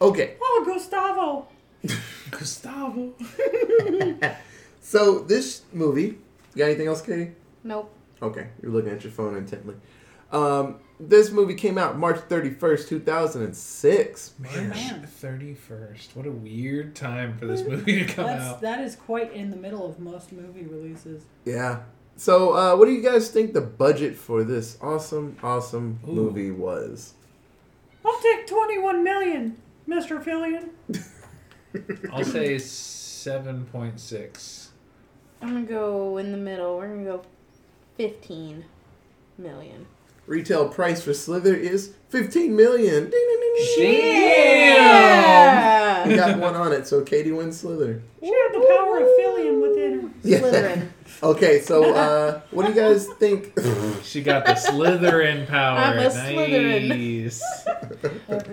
[SPEAKER 1] Okay,
[SPEAKER 2] Oh, Gustavo.
[SPEAKER 4] Gustavo.
[SPEAKER 1] so this movie. You got anything else, Katie?
[SPEAKER 3] Nope.
[SPEAKER 1] Okay, you're looking at your phone intently. Um, this movie came out March 31st, 2006.
[SPEAKER 4] Man,
[SPEAKER 2] Man.
[SPEAKER 4] thirty first. What a weird time for this movie to come
[SPEAKER 2] That's
[SPEAKER 4] out.
[SPEAKER 2] that is quite in the middle of most movie releases.
[SPEAKER 1] Yeah. So, uh, what do you guys think the budget for this awesome, awesome
[SPEAKER 4] Ooh.
[SPEAKER 1] movie was?
[SPEAKER 2] I'll take twenty-one million, Mister Fillion.
[SPEAKER 4] I'll say seven point six.
[SPEAKER 3] I'm gonna go in the middle. We're gonna go 15 million.
[SPEAKER 1] Retail price for Slither is 15 million. Ding, ding, ding, ding, ding.
[SPEAKER 3] Yeah!
[SPEAKER 1] We got one on it, so Katie wins Slither.
[SPEAKER 2] She had the power of Fillion within her.
[SPEAKER 1] Yeah.
[SPEAKER 3] Slytherin.
[SPEAKER 1] Okay, so uh, what do you guys think?
[SPEAKER 4] She got the Slytherin power.
[SPEAKER 3] I'm a Slytherin.
[SPEAKER 4] nice.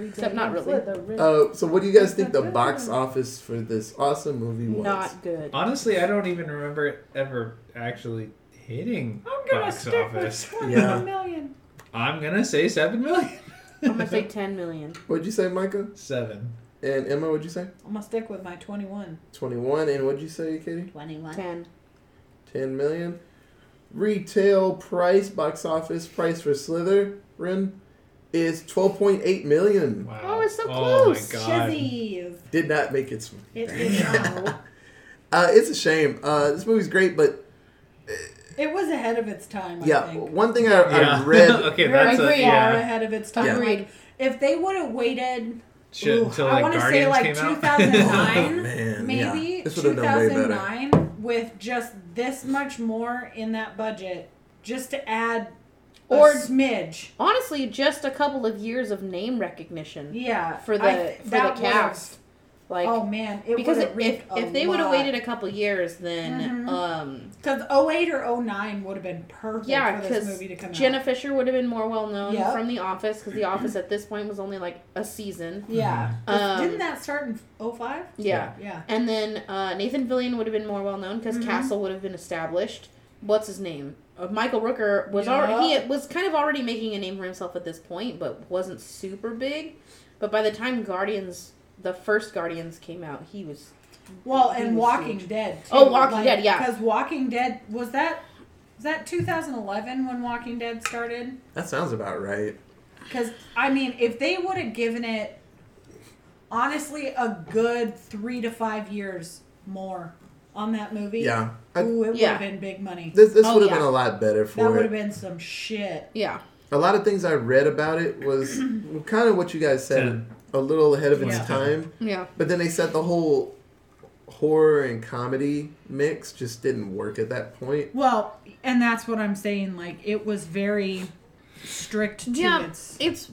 [SPEAKER 3] Except not really.
[SPEAKER 1] Uh, so, what do you guys think the box office for this awesome movie was?
[SPEAKER 3] Not good.
[SPEAKER 4] Honestly, I don't even remember it ever actually hitting
[SPEAKER 2] I'm gonna
[SPEAKER 4] box
[SPEAKER 2] stick
[SPEAKER 4] office.
[SPEAKER 2] with twenty-one
[SPEAKER 1] Yeah.
[SPEAKER 2] million.
[SPEAKER 4] I'm gonna say seven million.
[SPEAKER 3] I'm gonna say 10 million.
[SPEAKER 1] What'd you say, Micah?
[SPEAKER 4] Seven.
[SPEAKER 1] And Emma, what'd you say?
[SPEAKER 2] I'm gonna stick with my twenty-one.
[SPEAKER 1] 21. And what'd you say, Katie?
[SPEAKER 2] Twenty-one.
[SPEAKER 3] 10.
[SPEAKER 1] 10 million. Retail price, box office price for Slytherin is 12.8 million.
[SPEAKER 4] Wow.
[SPEAKER 3] Oh, it's so
[SPEAKER 4] Oh
[SPEAKER 3] close.
[SPEAKER 4] my god.
[SPEAKER 2] Shizzy.
[SPEAKER 1] Did not make it.
[SPEAKER 2] It is.
[SPEAKER 1] Uh, it's a shame. Uh, this movie's great, but
[SPEAKER 2] It was ahead of its time. I
[SPEAKER 1] yeah,
[SPEAKER 2] think.
[SPEAKER 1] one thing I,
[SPEAKER 4] Yeah.
[SPEAKER 1] I read.
[SPEAKER 4] okay,
[SPEAKER 2] Very
[SPEAKER 4] that's a
[SPEAKER 2] far
[SPEAKER 4] yeah.
[SPEAKER 2] ahead of its time.
[SPEAKER 1] Yeah.
[SPEAKER 2] Like, if they would have waited,
[SPEAKER 4] Shit,
[SPEAKER 2] ooh,
[SPEAKER 4] until
[SPEAKER 2] I
[SPEAKER 4] like
[SPEAKER 2] want to
[SPEAKER 4] Guardians
[SPEAKER 2] say like
[SPEAKER 4] came out.
[SPEAKER 2] 2009,
[SPEAKER 1] Oh, man,
[SPEAKER 2] maybe
[SPEAKER 1] yeah. This would have done way better.
[SPEAKER 2] 2009, with just this much more in that budget, just to add
[SPEAKER 3] Or-
[SPEAKER 2] a smidge.
[SPEAKER 3] Honestly, just a couple of years of name recognition
[SPEAKER 2] Yeah,
[SPEAKER 3] for the
[SPEAKER 2] I-
[SPEAKER 3] for the cast. Like
[SPEAKER 2] oh man, it
[SPEAKER 3] because if if, they would have waited a couple years, then
[SPEAKER 2] Mhm.
[SPEAKER 3] um
[SPEAKER 2] Because 08 or 09 would have been perfect
[SPEAKER 3] yeah,
[SPEAKER 2] for this movie to come out.
[SPEAKER 3] Jenna
[SPEAKER 2] out.
[SPEAKER 3] Fischer would have been more well known
[SPEAKER 2] Yep.
[SPEAKER 3] from The Office because The Office at this point was only like a season.
[SPEAKER 2] Yeah. 'Cause
[SPEAKER 3] Um,
[SPEAKER 2] Didn't that start in 05?
[SPEAKER 3] Yeah.
[SPEAKER 2] Yeah.
[SPEAKER 3] And then uh, Nathan Fillion would have been more well known because
[SPEAKER 2] Mhm.
[SPEAKER 3] Castle would have been established. What's his name? Uh, Michael Rooker was
[SPEAKER 2] Yeah.
[SPEAKER 3] already he was kind of already making a name for himself at this point, but wasn't super big. But by the time Guardians, the first Guardians came out, he was
[SPEAKER 2] Well,
[SPEAKER 3] He
[SPEAKER 2] and
[SPEAKER 3] was
[SPEAKER 2] Walking
[SPEAKER 3] huge.
[SPEAKER 2] Dead. Oh, too.
[SPEAKER 3] Oh, Walking Dead, yeah.
[SPEAKER 2] Because Walking Dead was that was that 2011 when Walking Dead started?
[SPEAKER 1] That sounds about right.
[SPEAKER 2] Because I mean, if they would have given it honestly a good three to five years more on that movie,
[SPEAKER 1] Yeah. I,
[SPEAKER 2] ooh, it would
[SPEAKER 3] Yeah.
[SPEAKER 2] have been big money.
[SPEAKER 1] this this
[SPEAKER 3] Oh,
[SPEAKER 1] would have
[SPEAKER 3] yeah.
[SPEAKER 1] been a lot better for
[SPEAKER 2] that
[SPEAKER 1] for
[SPEAKER 2] would have been some shit.
[SPEAKER 3] yeah.
[SPEAKER 1] A lot of things I read about it was kind of what you guys said,
[SPEAKER 4] Ten.
[SPEAKER 1] A little ahead of its
[SPEAKER 2] Yeah.
[SPEAKER 1] time.
[SPEAKER 3] Yeah.
[SPEAKER 1] But then they said the whole horror and comedy mix just didn't work at that point.
[SPEAKER 2] Well, and that's what I'm saying. Like it was very strict to
[SPEAKER 3] Yeah.
[SPEAKER 2] its.
[SPEAKER 3] It's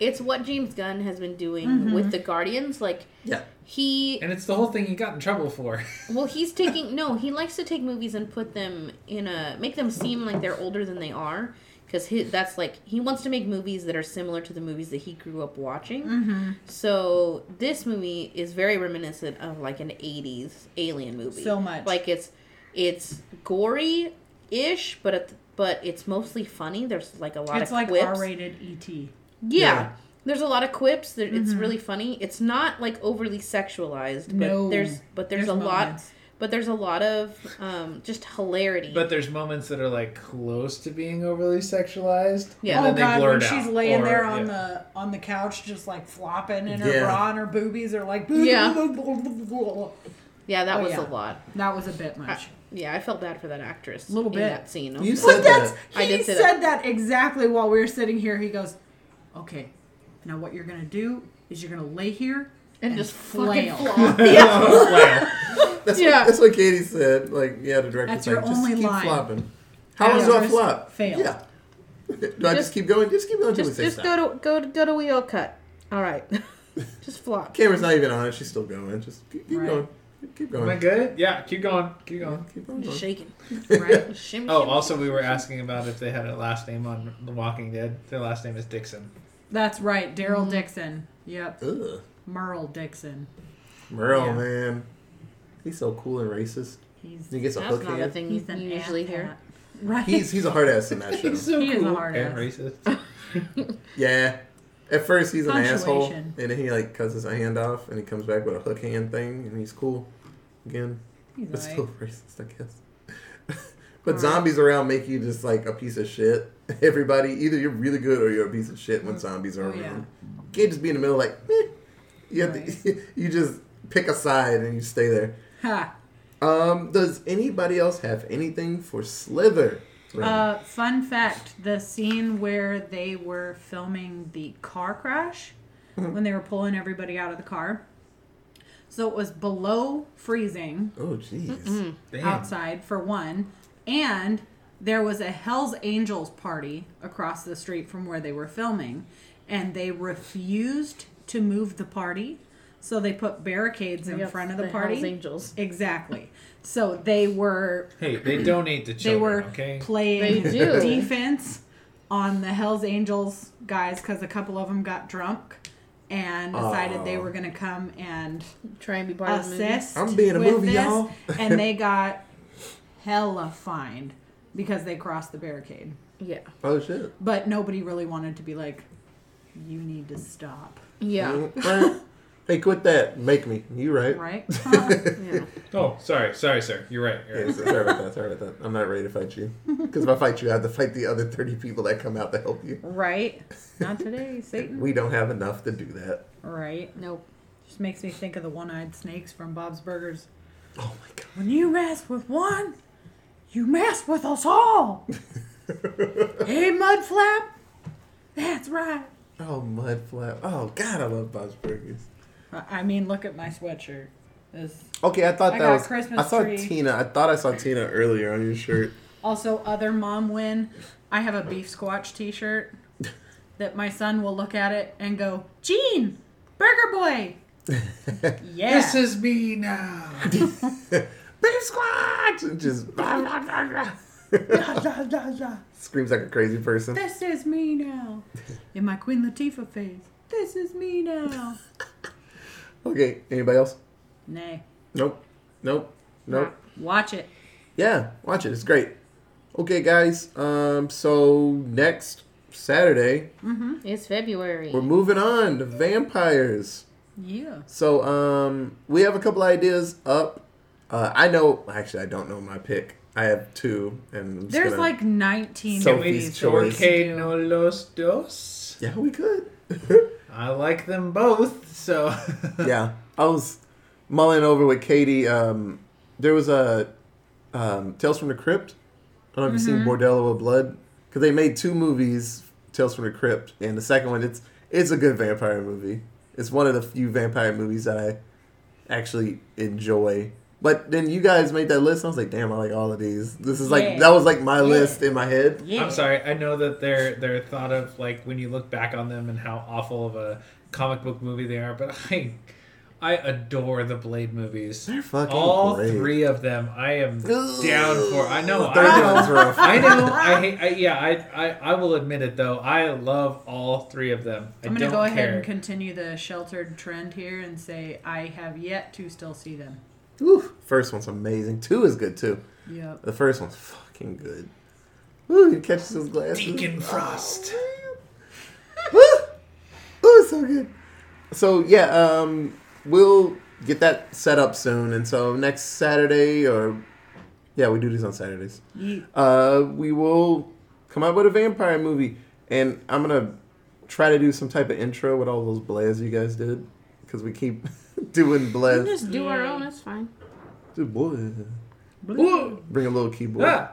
[SPEAKER 3] it's what James Gunn has been doing
[SPEAKER 2] Mhm.
[SPEAKER 3] with the Guardians. Like
[SPEAKER 1] Yeah.
[SPEAKER 3] he
[SPEAKER 4] And it's the whole thing he got in trouble for.
[SPEAKER 3] Well, he's taking no. He likes to take movies and put them in a make them seem like they're older than they are, because that's like he wants to make movies that are similar to the movies that he grew up watching.
[SPEAKER 2] Mm-hmm.
[SPEAKER 3] So this movie is very reminiscent of like an '80s alien movie.
[SPEAKER 2] So much.
[SPEAKER 3] like it's it's gory ish, but it, but it's mostly funny. There's like a lot of
[SPEAKER 2] It's
[SPEAKER 3] of
[SPEAKER 2] like
[SPEAKER 3] quips.
[SPEAKER 2] R-rated E ET.
[SPEAKER 3] Yeah.
[SPEAKER 1] Yeah.
[SPEAKER 3] There's a lot of quips. That It's
[SPEAKER 2] Mhm.
[SPEAKER 3] really funny. It's not like overly sexualized, but
[SPEAKER 2] No.
[SPEAKER 3] there's but there's, a lot
[SPEAKER 2] moments.
[SPEAKER 3] But there's a lot of um, just hilarity.
[SPEAKER 4] But there's moments that are like close to being overly sexualized.
[SPEAKER 3] Yeah.
[SPEAKER 4] and
[SPEAKER 2] oh
[SPEAKER 4] then
[SPEAKER 2] god, when she's
[SPEAKER 4] out.
[SPEAKER 2] laying
[SPEAKER 4] Or-
[SPEAKER 2] there on
[SPEAKER 4] yeah.
[SPEAKER 2] the on the couch, just like flopping, and her
[SPEAKER 1] Yeah.
[SPEAKER 2] bra and her boobies are like.
[SPEAKER 3] Yeah.
[SPEAKER 2] that
[SPEAKER 3] yeah, that
[SPEAKER 2] Oh,
[SPEAKER 3] was
[SPEAKER 2] yeah.
[SPEAKER 3] a lot.
[SPEAKER 2] That was a bit much.
[SPEAKER 3] I- yeah, I felt bad for that actress.
[SPEAKER 2] A Little
[SPEAKER 3] in
[SPEAKER 2] bit.
[SPEAKER 3] that scene. I
[SPEAKER 1] You
[SPEAKER 3] was
[SPEAKER 1] said
[SPEAKER 3] like,
[SPEAKER 2] But
[SPEAKER 1] that.
[SPEAKER 3] I
[SPEAKER 2] he
[SPEAKER 3] did say
[SPEAKER 2] said that. exactly while we were sitting here. He goes, "Okay, now what you're gonna do is you're gonna lay here
[SPEAKER 3] and,
[SPEAKER 2] and
[SPEAKER 3] just
[SPEAKER 2] flail.
[SPEAKER 3] fucking flop.
[SPEAKER 4] Well,
[SPEAKER 1] That's,
[SPEAKER 3] Yeah.
[SPEAKER 1] what, that's what Katie said. Like, yeah, the director.
[SPEAKER 2] That's
[SPEAKER 1] like,
[SPEAKER 2] your
[SPEAKER 1] just
[SPEAKER 2] only
[SPEAKER 1] keep
[SPEAKER 2] line.
[SPEAKER 1] flopping. How long do I flop?
[SPEAKER 2] failed.
[SPEAKER 1] Yeah. Do I just
[SPEAKER 3] Just-
[SPEAKER 1] keep going? Just keep going until
[SPEAKER 3] just
[SPEAKER 1] we say
[SPEAKER 3] just
[SPEAKER 1] stop.
[SPEAKER 3] go to go to go to wheel cut. All right, just flop.
[SPEAKER 1] Camera's not even on it. She's still going. Just keep, keep
[SPEAKER 2] Right.
[SPEAKER 1] going. Keep going.
[SPEAKER 4] am I good? Yeah, keep going. Keep going.
[SPEAKER 1] Keep on
[SPEAKER 3] Just
[SPEAKER 1] going.
[SPEAKER 3] shaking.
[SPEAKER 2] right?
[SPEAKER 3] Just shimmy,
[SPEAKER 4] Oh,
[SPEAKER 3] shimmy.
[SPEAKER 4] also we were asking about if they had a last name on The Walking Dead. Their last name is Dixon.
[SPEAKER 2] That's right, Daryl
[SPEAKER 3] Mhm.
[SPEAKER 2] Dixon. Yep,
[SPEAKER 1] Ugh.
[SPEAKER 2] Merle Dixon.
[SPEAKER 1] Merle,
[SPEAKER 2] Yeah.
[SPEAKER 1] man. He's so cool and racist.
[SPEAKER 2] He's
[SPEAKER 1] He gets a
[SPEAKER 3] That's
[SPEAKER 1] hook
[SPEAKER 3] not a
[SPEAKER 1] hand.
[SPEAKER 3] thing you
[SPEAKER 2] he's an
[SPEAKER 3] usually
[SPEAKER 2] ass
[SPEAKER 3] hear.
[SPEAKER 2] Right.
[SPEAKER 1] He's he's a hard ass in that show.
[SPEAKER 4] he's so
[SPEAKER 2] He is a hard
[SPEAKER 4] and
[SPEAKER 2] ass.
[SPEAKER 4] racist.
[SPEAKER 1] Yeah. At first he's an asshole, and then he like cuts his hand off, and he comes back with a hook hand thing, and he's cool again.
[SPEAKER 2] He's
[SPEAKER 1] But
[SPEAKER 2] alright.
[SPEAKER 1] still racist, I guess. but zombies around make you just like a piece of shit. Everybody, either you're really good or you're a piece of shit when zombies are
[SPEAKER 2] Oh,
[SPEAKER 1] around.
[SPEAKER 2] yeah.
[SPEAKER 1] You can't just be in the middle like, eh. you, have to, you just pick a side and you stay there.
[SPEAKER 2] Ha.
[SPEAKER 1] Um, does anybody else have anything for Slither?
[SPEAKER 2] Uh, fun fact: the scene where they were filming the car crash,
[SPEAKER 1] Mm-hmm.
[SPEAKER 2] when they were pulling everybody out of the car, so it was below freezing
[SPEAKER 1] oh, jeez.
[SPEAKER 2] Outside for one, and there was a Hell's Angels party across the street from where they were filming, and they refused to move the party, so they put barricades in
[SPEAKER 3] Yep,
[SPEAKER 2] front of the,
[SPEAKER 3] Hells
[SPEAKER 2] party.
[SPEAKER 3] Angels.
[SPEAKER 2] Exactly. So they were
[SPEAKER 4] Hey, they donate to
[SPEAKER 2] they were
[SPEAKER 4] okay.
[SPEAKER 2] playing
[SPEAKER 3] They do.
[SPEAKER 2] defense on the Hells Angels guys because a couple of them got drunk and decided they were going to come and
[SPEAKER 3] Try and be part of the movie.
[SPEAKER 1] I'm being a
[SPEAKER 2] with
[SPEAKER 1] movie,
[SPEAKER 2] this,
[SPEAKER 1] y'all.
[SPEAKER 2] and they got hella fined because they crossed the barricade.
[SPEAKER 3] Yeah.
[SPEAKER 1] Oh shit.
[SPEAKER 2] But nobody really wanted to be like, "You need to stop,"
[SPEAKER 3] Yeah.
[SPEAKER 1] Mm, Hey, quit that. Make me. You right.
[SPEAKER 2] right? Huh?
[SPEAKER 3] yeah.
[SPEAKER 4] Oh, sorry, sorry, sir. You're right. You're
[SPEAKER 1] Yeah,
[SPEAKER 4] right.
[SPEAKER 1] so sorry about that. Sorry about that. I'm not ready to fight you. Because if I fight you, I have to fight the other 30 people that come out to help you.
[SPEAKER 2] right? Not today, Satan.
[SPEAKER 1] We don't have enough to do that.
[SPEAKER 2] Right.
[SPEAKER 3] Nope.
[SPEAKER 2] Just makes me think of the one-eyed snakes from Bob's Burgers.
[SPEAKER 1] Oh my god.
[SPEAKER 2] When you mess with one, you mess with us all. hey, Mudflap. That's right.
[SPEAKER 1] Oh, mud flap. Oh god, I love Bob's Burgers.
[SPEAKER 2] I I mean, look at my sweatshirt. This
[SPEAKER 1] Okay, I thought
[SPEAKER 2] I
[SPEAKER 1] that
[SPEAKER 2] got a
[SPEAKER 1] was.
[SPEAKER 2] Christmas
[SPEAKER 1] I saw
[SPEAKER 2] tree.
[SPEAKER 1] Tina. I thought I saw Tina earlier on your shirt.
[SPEAKER 2] also other mom win. I have a beef squatch T-shirt that my son will look at it and go, "Gene, Burger Boy." Yeah.
[SPEAKER 4] This is me now.
[SPEAKER 1] Big squad! And Just screams like a crazy person.
[SPEAKER 2] This is me now. In my Queen Latifah face. This is me now.
[SPEAKER 1] Okay, anybody else?
[SPEAKER 2] Nay.
[SPEAKER 1] Nope. Nope. Nope.
[SPEAKER 2] Watch it.
[SPEAKER 1] Yeah, watch it. It's great. Okay, guys. Um, so next Saturday Mhm.
[SPEAKER 3] It's February.
[SPEAKER 1] we're moving on to vampires.
[SPEAKER 2] Yeah.
[SPEAKER 1] So um, we have a couple ideas up. Uh, I know. Actually, I don't know my pick. I have two, and I'm just
[SPEAKER 2] There's
[SPEAKER 1] gonna-
[SPEAKER 2] like 19
[SPEAKER 1] So
[SPEAKER 2] movies
[SPEAKER 1] Sophie's choice.
[SPEAKER 2] could
[SPEAKER 4] Que no los dos.
[SPEAKER 1] yeah, we could.
[SPEAKER 4] I like them both, so
[SPEAKER 1] yeah, I was mulling over with Katie. Um, there was a um, Tales from the Crypt. I don't know if you've seen Bordello of Blood because they made two movies, Tales from the Crypt, and the second one it's it's a good vampire movie. It's one of the few vampire movies that I actually enjoy. But then you guys made that list. And I was like, damn, I like all of these. This is like
[SPEAKER 2] Yeah.
[SPEAKER 1] that was like my
[SPEAKER 2] Yeah.
[SPEAKER 1] list in my head.
[SPEAKER 2] Yeah.
[SPEAKER 4] I'm sorry. I know that they're they're thought of like when you look back on them and how awful of a comic book movie they are, but I I adore the Blade movies.
[SPEAKER 1] They're fucking
[SPEAKER 4] All
[SPEAKER 1] great.
[SPEAKER 4] three of them, I am down for. I know.
[SPEAKER 1] The third
[SPEAKER 4] I know.
[SPEAKER 1] one's rough.
[SPEAKER 4] I know. I hate. I, yeah. I, I I will admit it though. I love all three of them. I
[SPEAKER 2] I'm going to
[SPEAKER 4] don't
[SPEAKER 2] go ahead and continue the sheltered trend here and say I have yet to still see them.
[SPEAKER 1] Woo. First one's amazing. Two is good too.
[SPEAKER 2] Yeah.
[SPEAKER 1] The first one's fucking good. Ooh, he catches his glasses.
[SPEAKER 4] Deacon Frost.
[SPEAKER 1] Woo! Ooh, so good. So yeah, um, we'll get that set up soon, and so next Saturday or yeah, we do these on Saturdays.
[SPEAKER 2] Ye-
[SPEAKER 1] Uh, we will come out with a vampire movie, and I'm gonna try to do some type of intro with all those blaze you guys did, because we keep doing
[SPEAKER 3] We
[SPEAKER 1] blaze.
[SPEAKER 3] just do our own. That's fine.
[SPEAKER 1] Dude, boy,
[SPEAKER 4] Whoa.
[SPEAKER 1] bring a little keyboard.
[SPEAKER 4] Ah.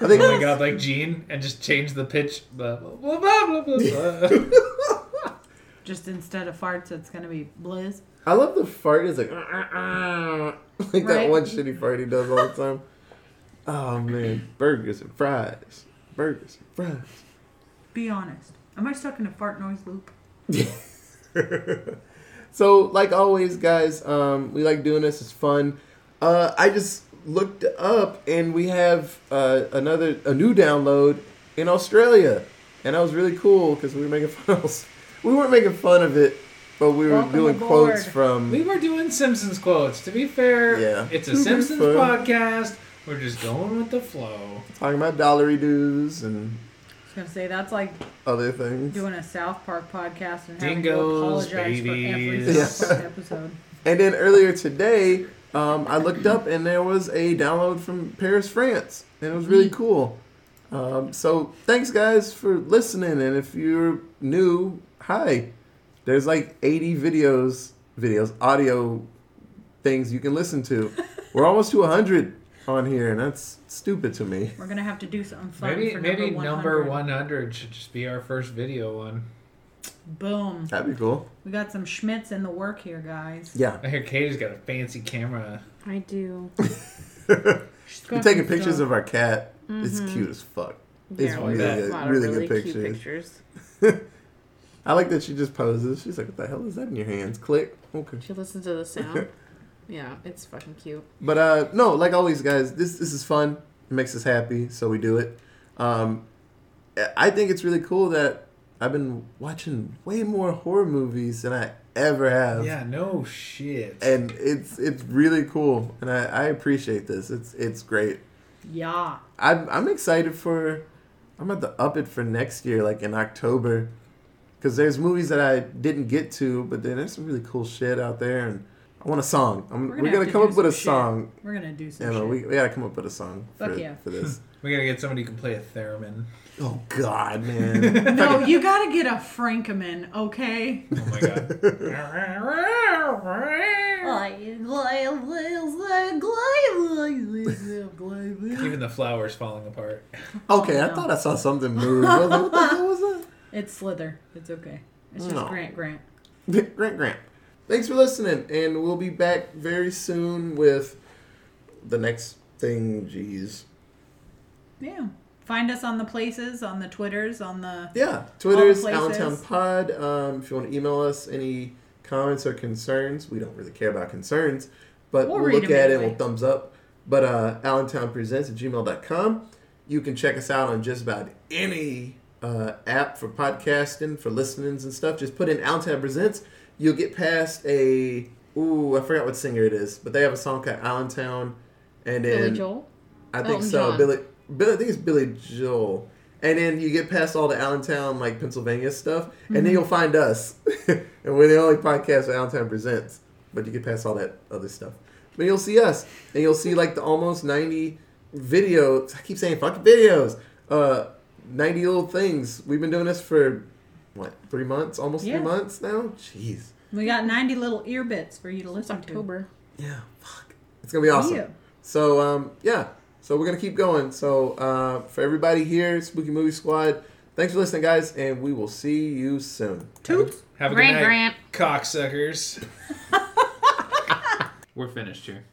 [SPEAKER 1] I think
[SPEAKER 4] Oh my god, like Gene, and just change the pitch. Blah blah blah blah blah. blah.
[SPEAKER 2] Just instead of farts, it's going to be blizz.
[SPEAKER 1] I love the fart. It's like, like that one shitty fart he does all the time. Oh man, burgers and fries, burgers and fries.
[SPEAKER 2] Be honest. Am I stuck in a fart noise loop?
[SPEAKER 1] So, like always, guys, um, we like doing this. It's fun. Uh, I just looked up, and we have uh, another a new download in Australia, and that was really cool because we were making fun. Of, we weren't making fun of it but we were
[SPEAKER 2] Welcome
[SPEAKER 1] doing
[SPEAKER 2] aboard.
[SPEAKER 1] quotes from.
[SPEAKER 4] We were doing Simpsons quotes. To be fair,
[SPEAKER 1] Yeah.
[SPEAKER 4] it's a Simpsons podcast. We're just going with the flow.
[SPEAKER 1] talking about dollarydoos and
[SPEAKER 2] I was gonna say that's like
[SPEAKER 1] other things.
[SPEAKER 2] doing a South Park podcast and having
[SPEAKER 4] Dingoes,
[SPEAKER 2] to apologize for every. South Park episode.
[SPEAKER 1] And then earlier today, um, I looked up and there was a download from Paris, France, and it was really cool. Um, so thanks guys for listening, and if you're new, hi. There's like 80 videos, videos, audio things you can listen to. We're almost to 100 on here, and that's stupid to me.
[SPEAKER 2] We're gonna have to do something fun
[SPEAKER 4] Maybe
[SPEAKER 2] for
[SPEAKER 4] maybe
[SPEAKER 2] number
[SPEAKER 4] number
[SPEAKER 2] 100.
[SPEAKER 4] 100 should just be our first video one.
[SPEAKER 2] Boom.
[SPEAKER 1] That'd be cool.
[SPEAKER 2] We got some Schmitz in the work here, guys.
[SPEAKER 1] Yeah.
[SPEAKER 4] I hear Katie's got a fancy camera.
[SPEAKER 3] I do.
[SPEAKER 2] She's
[SPEAKER 1] We're
[SPEAKER 2] got
[SPEAKER 1] taking pictures
[SPEAKER 2] stuff.
[SPEAKER 1] of our cat. It's mm-hmm. cute as fuck. It's really
[SPEAKER 3] we
[SPEAKER 1] good-
[SPEAKER 3] a lot
[SPEAKER 1] really
[SPEAKER 3] of
[SPEAKER 1] good
[SPEAKER 3] really cute
[SPEAKER 1] pictures.
[SPEAKER 3] pictures.
[SPEAKER 1] I like that she just poses. She's like, "What the hell is that in your hands?" Click. Okay.
[SPEAKER 3] She listens to the sound. yeah, it's fucking cute.
[SPEAKER 1] But uh, no, like always, guys, this this is fun. It makes us happy, so we do it. Um, I think it's really cool that I've been watching way more horror movies than I ever have.
[SPEAKER 4] Yeah, no shit.
[SPEAKER 1] And it's it's really cool, and I, I appreciate this. It's it's great.
[SPEAKER 2] Yeah.
[SPEAKER 1] I'm I'm excited for. I'm about to up it for next year, like in October, because there's movies that I didn't get to, but then there's some really cool shit out there, and I want a song. I'm, we're gonna,
[SPEAKER 2] have to
[SPEAKER 1] come up with a
[SPEAKER 2] shit.
[SPEAKER 1] song.
[SPEAKER 2] We're gonna do some
[SPEAKER 1] Yeah,
[SPEAKER 2] shit.
[SPEAKER 1] we, we gotta come up with a song for,
[SPEAKER 2] Fuck yeah.
[SPEAKER 1] for this.
[SPEAKER 4] we gotta get somebody who can play a theremin.
[SPEAKER 1] oh God, man!
[SPEAKER 2] no, you gotta get a Frankeman, okay?
[SPEAKER 4] Oh my god. Even the flowers falling apart.
[SPEAKER 1] okay, I
[SPEAKER 2] no.
[SPEAKER 1] thought I saw something move. I was like, what the hell was that?
[SPEAKER 2] It's Slither. It's okay. It's just
[SPEAKER 1] No.
[SPEAKER 2] Grant Grant.
[SPEAKER 1] Grant, Grant. Thanks for listening, and we'll be back very soon with the next thing. Jeez.
[SPEAKER 2] Yeah. Find us on the places, on the Twitters, on the
[SPEAKER 1] Yeah, Twitter's
[SPEAKER 2] the.
[SPEAKER 1] Allentown Pod. Um, if you want to email us any comments or concerns, we don't really care about concerns, but
[SPEAKER 2] We'll
[SPEAKER 1] we'll, look at it
[SPEAKER 2] anyway.
[SPEAKER 1] and we'll thumbs up. But uh, AllentownPresents at gmail.com. You can check us out on just about any uh, app for podcasting, for listenings and stuff. Just put in Allentown Presents. You'll get past a. Ooh, I forgot what singer it is, but they have a song called Allentown. And then
[SPEAKER 3] Billy Joel.
[SPEAKER 1] I think
[SPEAKER 3] Elton
[SPEAKER 1] so.
[SPEAKER 3] John.
[SPEAKER 1] Billy, Billy, I think it's Billy Joel. And then you get past all the Allentown, like Pennsylvania stuff, and then you'll find us, and we're the only podcast that Allentown presents. But you get past all that other stuff, but you'll see us, and you'll see like the almost ninety videos. I keep saying fucking videos. Uh, ninety little things. We've been doing this for what three months, almost
[SPEAKER 2] Yeah.
[SPEAKER 1] three months now. Jeez.
[SPEAKER 2] We got 90 little ear bits for you to
[SPEAKER 3] It's
[SPEAKER 2] listen
[SPEAKER 3] October.
[SPEAKER 1] Yeah. Fuck. It's gonna be awesome.
[SPEAKER 2] Yeah.
[SPEAKER 1] So um, yeah, so we're gonna keep going. So uh, for everybody here, Spooky Movie Squad, thanks for listening, guys, and we will see you soon.
[SPEAKER 2] to. Toots.
[SPEAKER 4] Have a good
[SPEAKER 3] Grant
[SPEAKER 4] night,
[SPEAKER 3] Grant.
[SPEAKER 4] cocksuckers. We're finished here.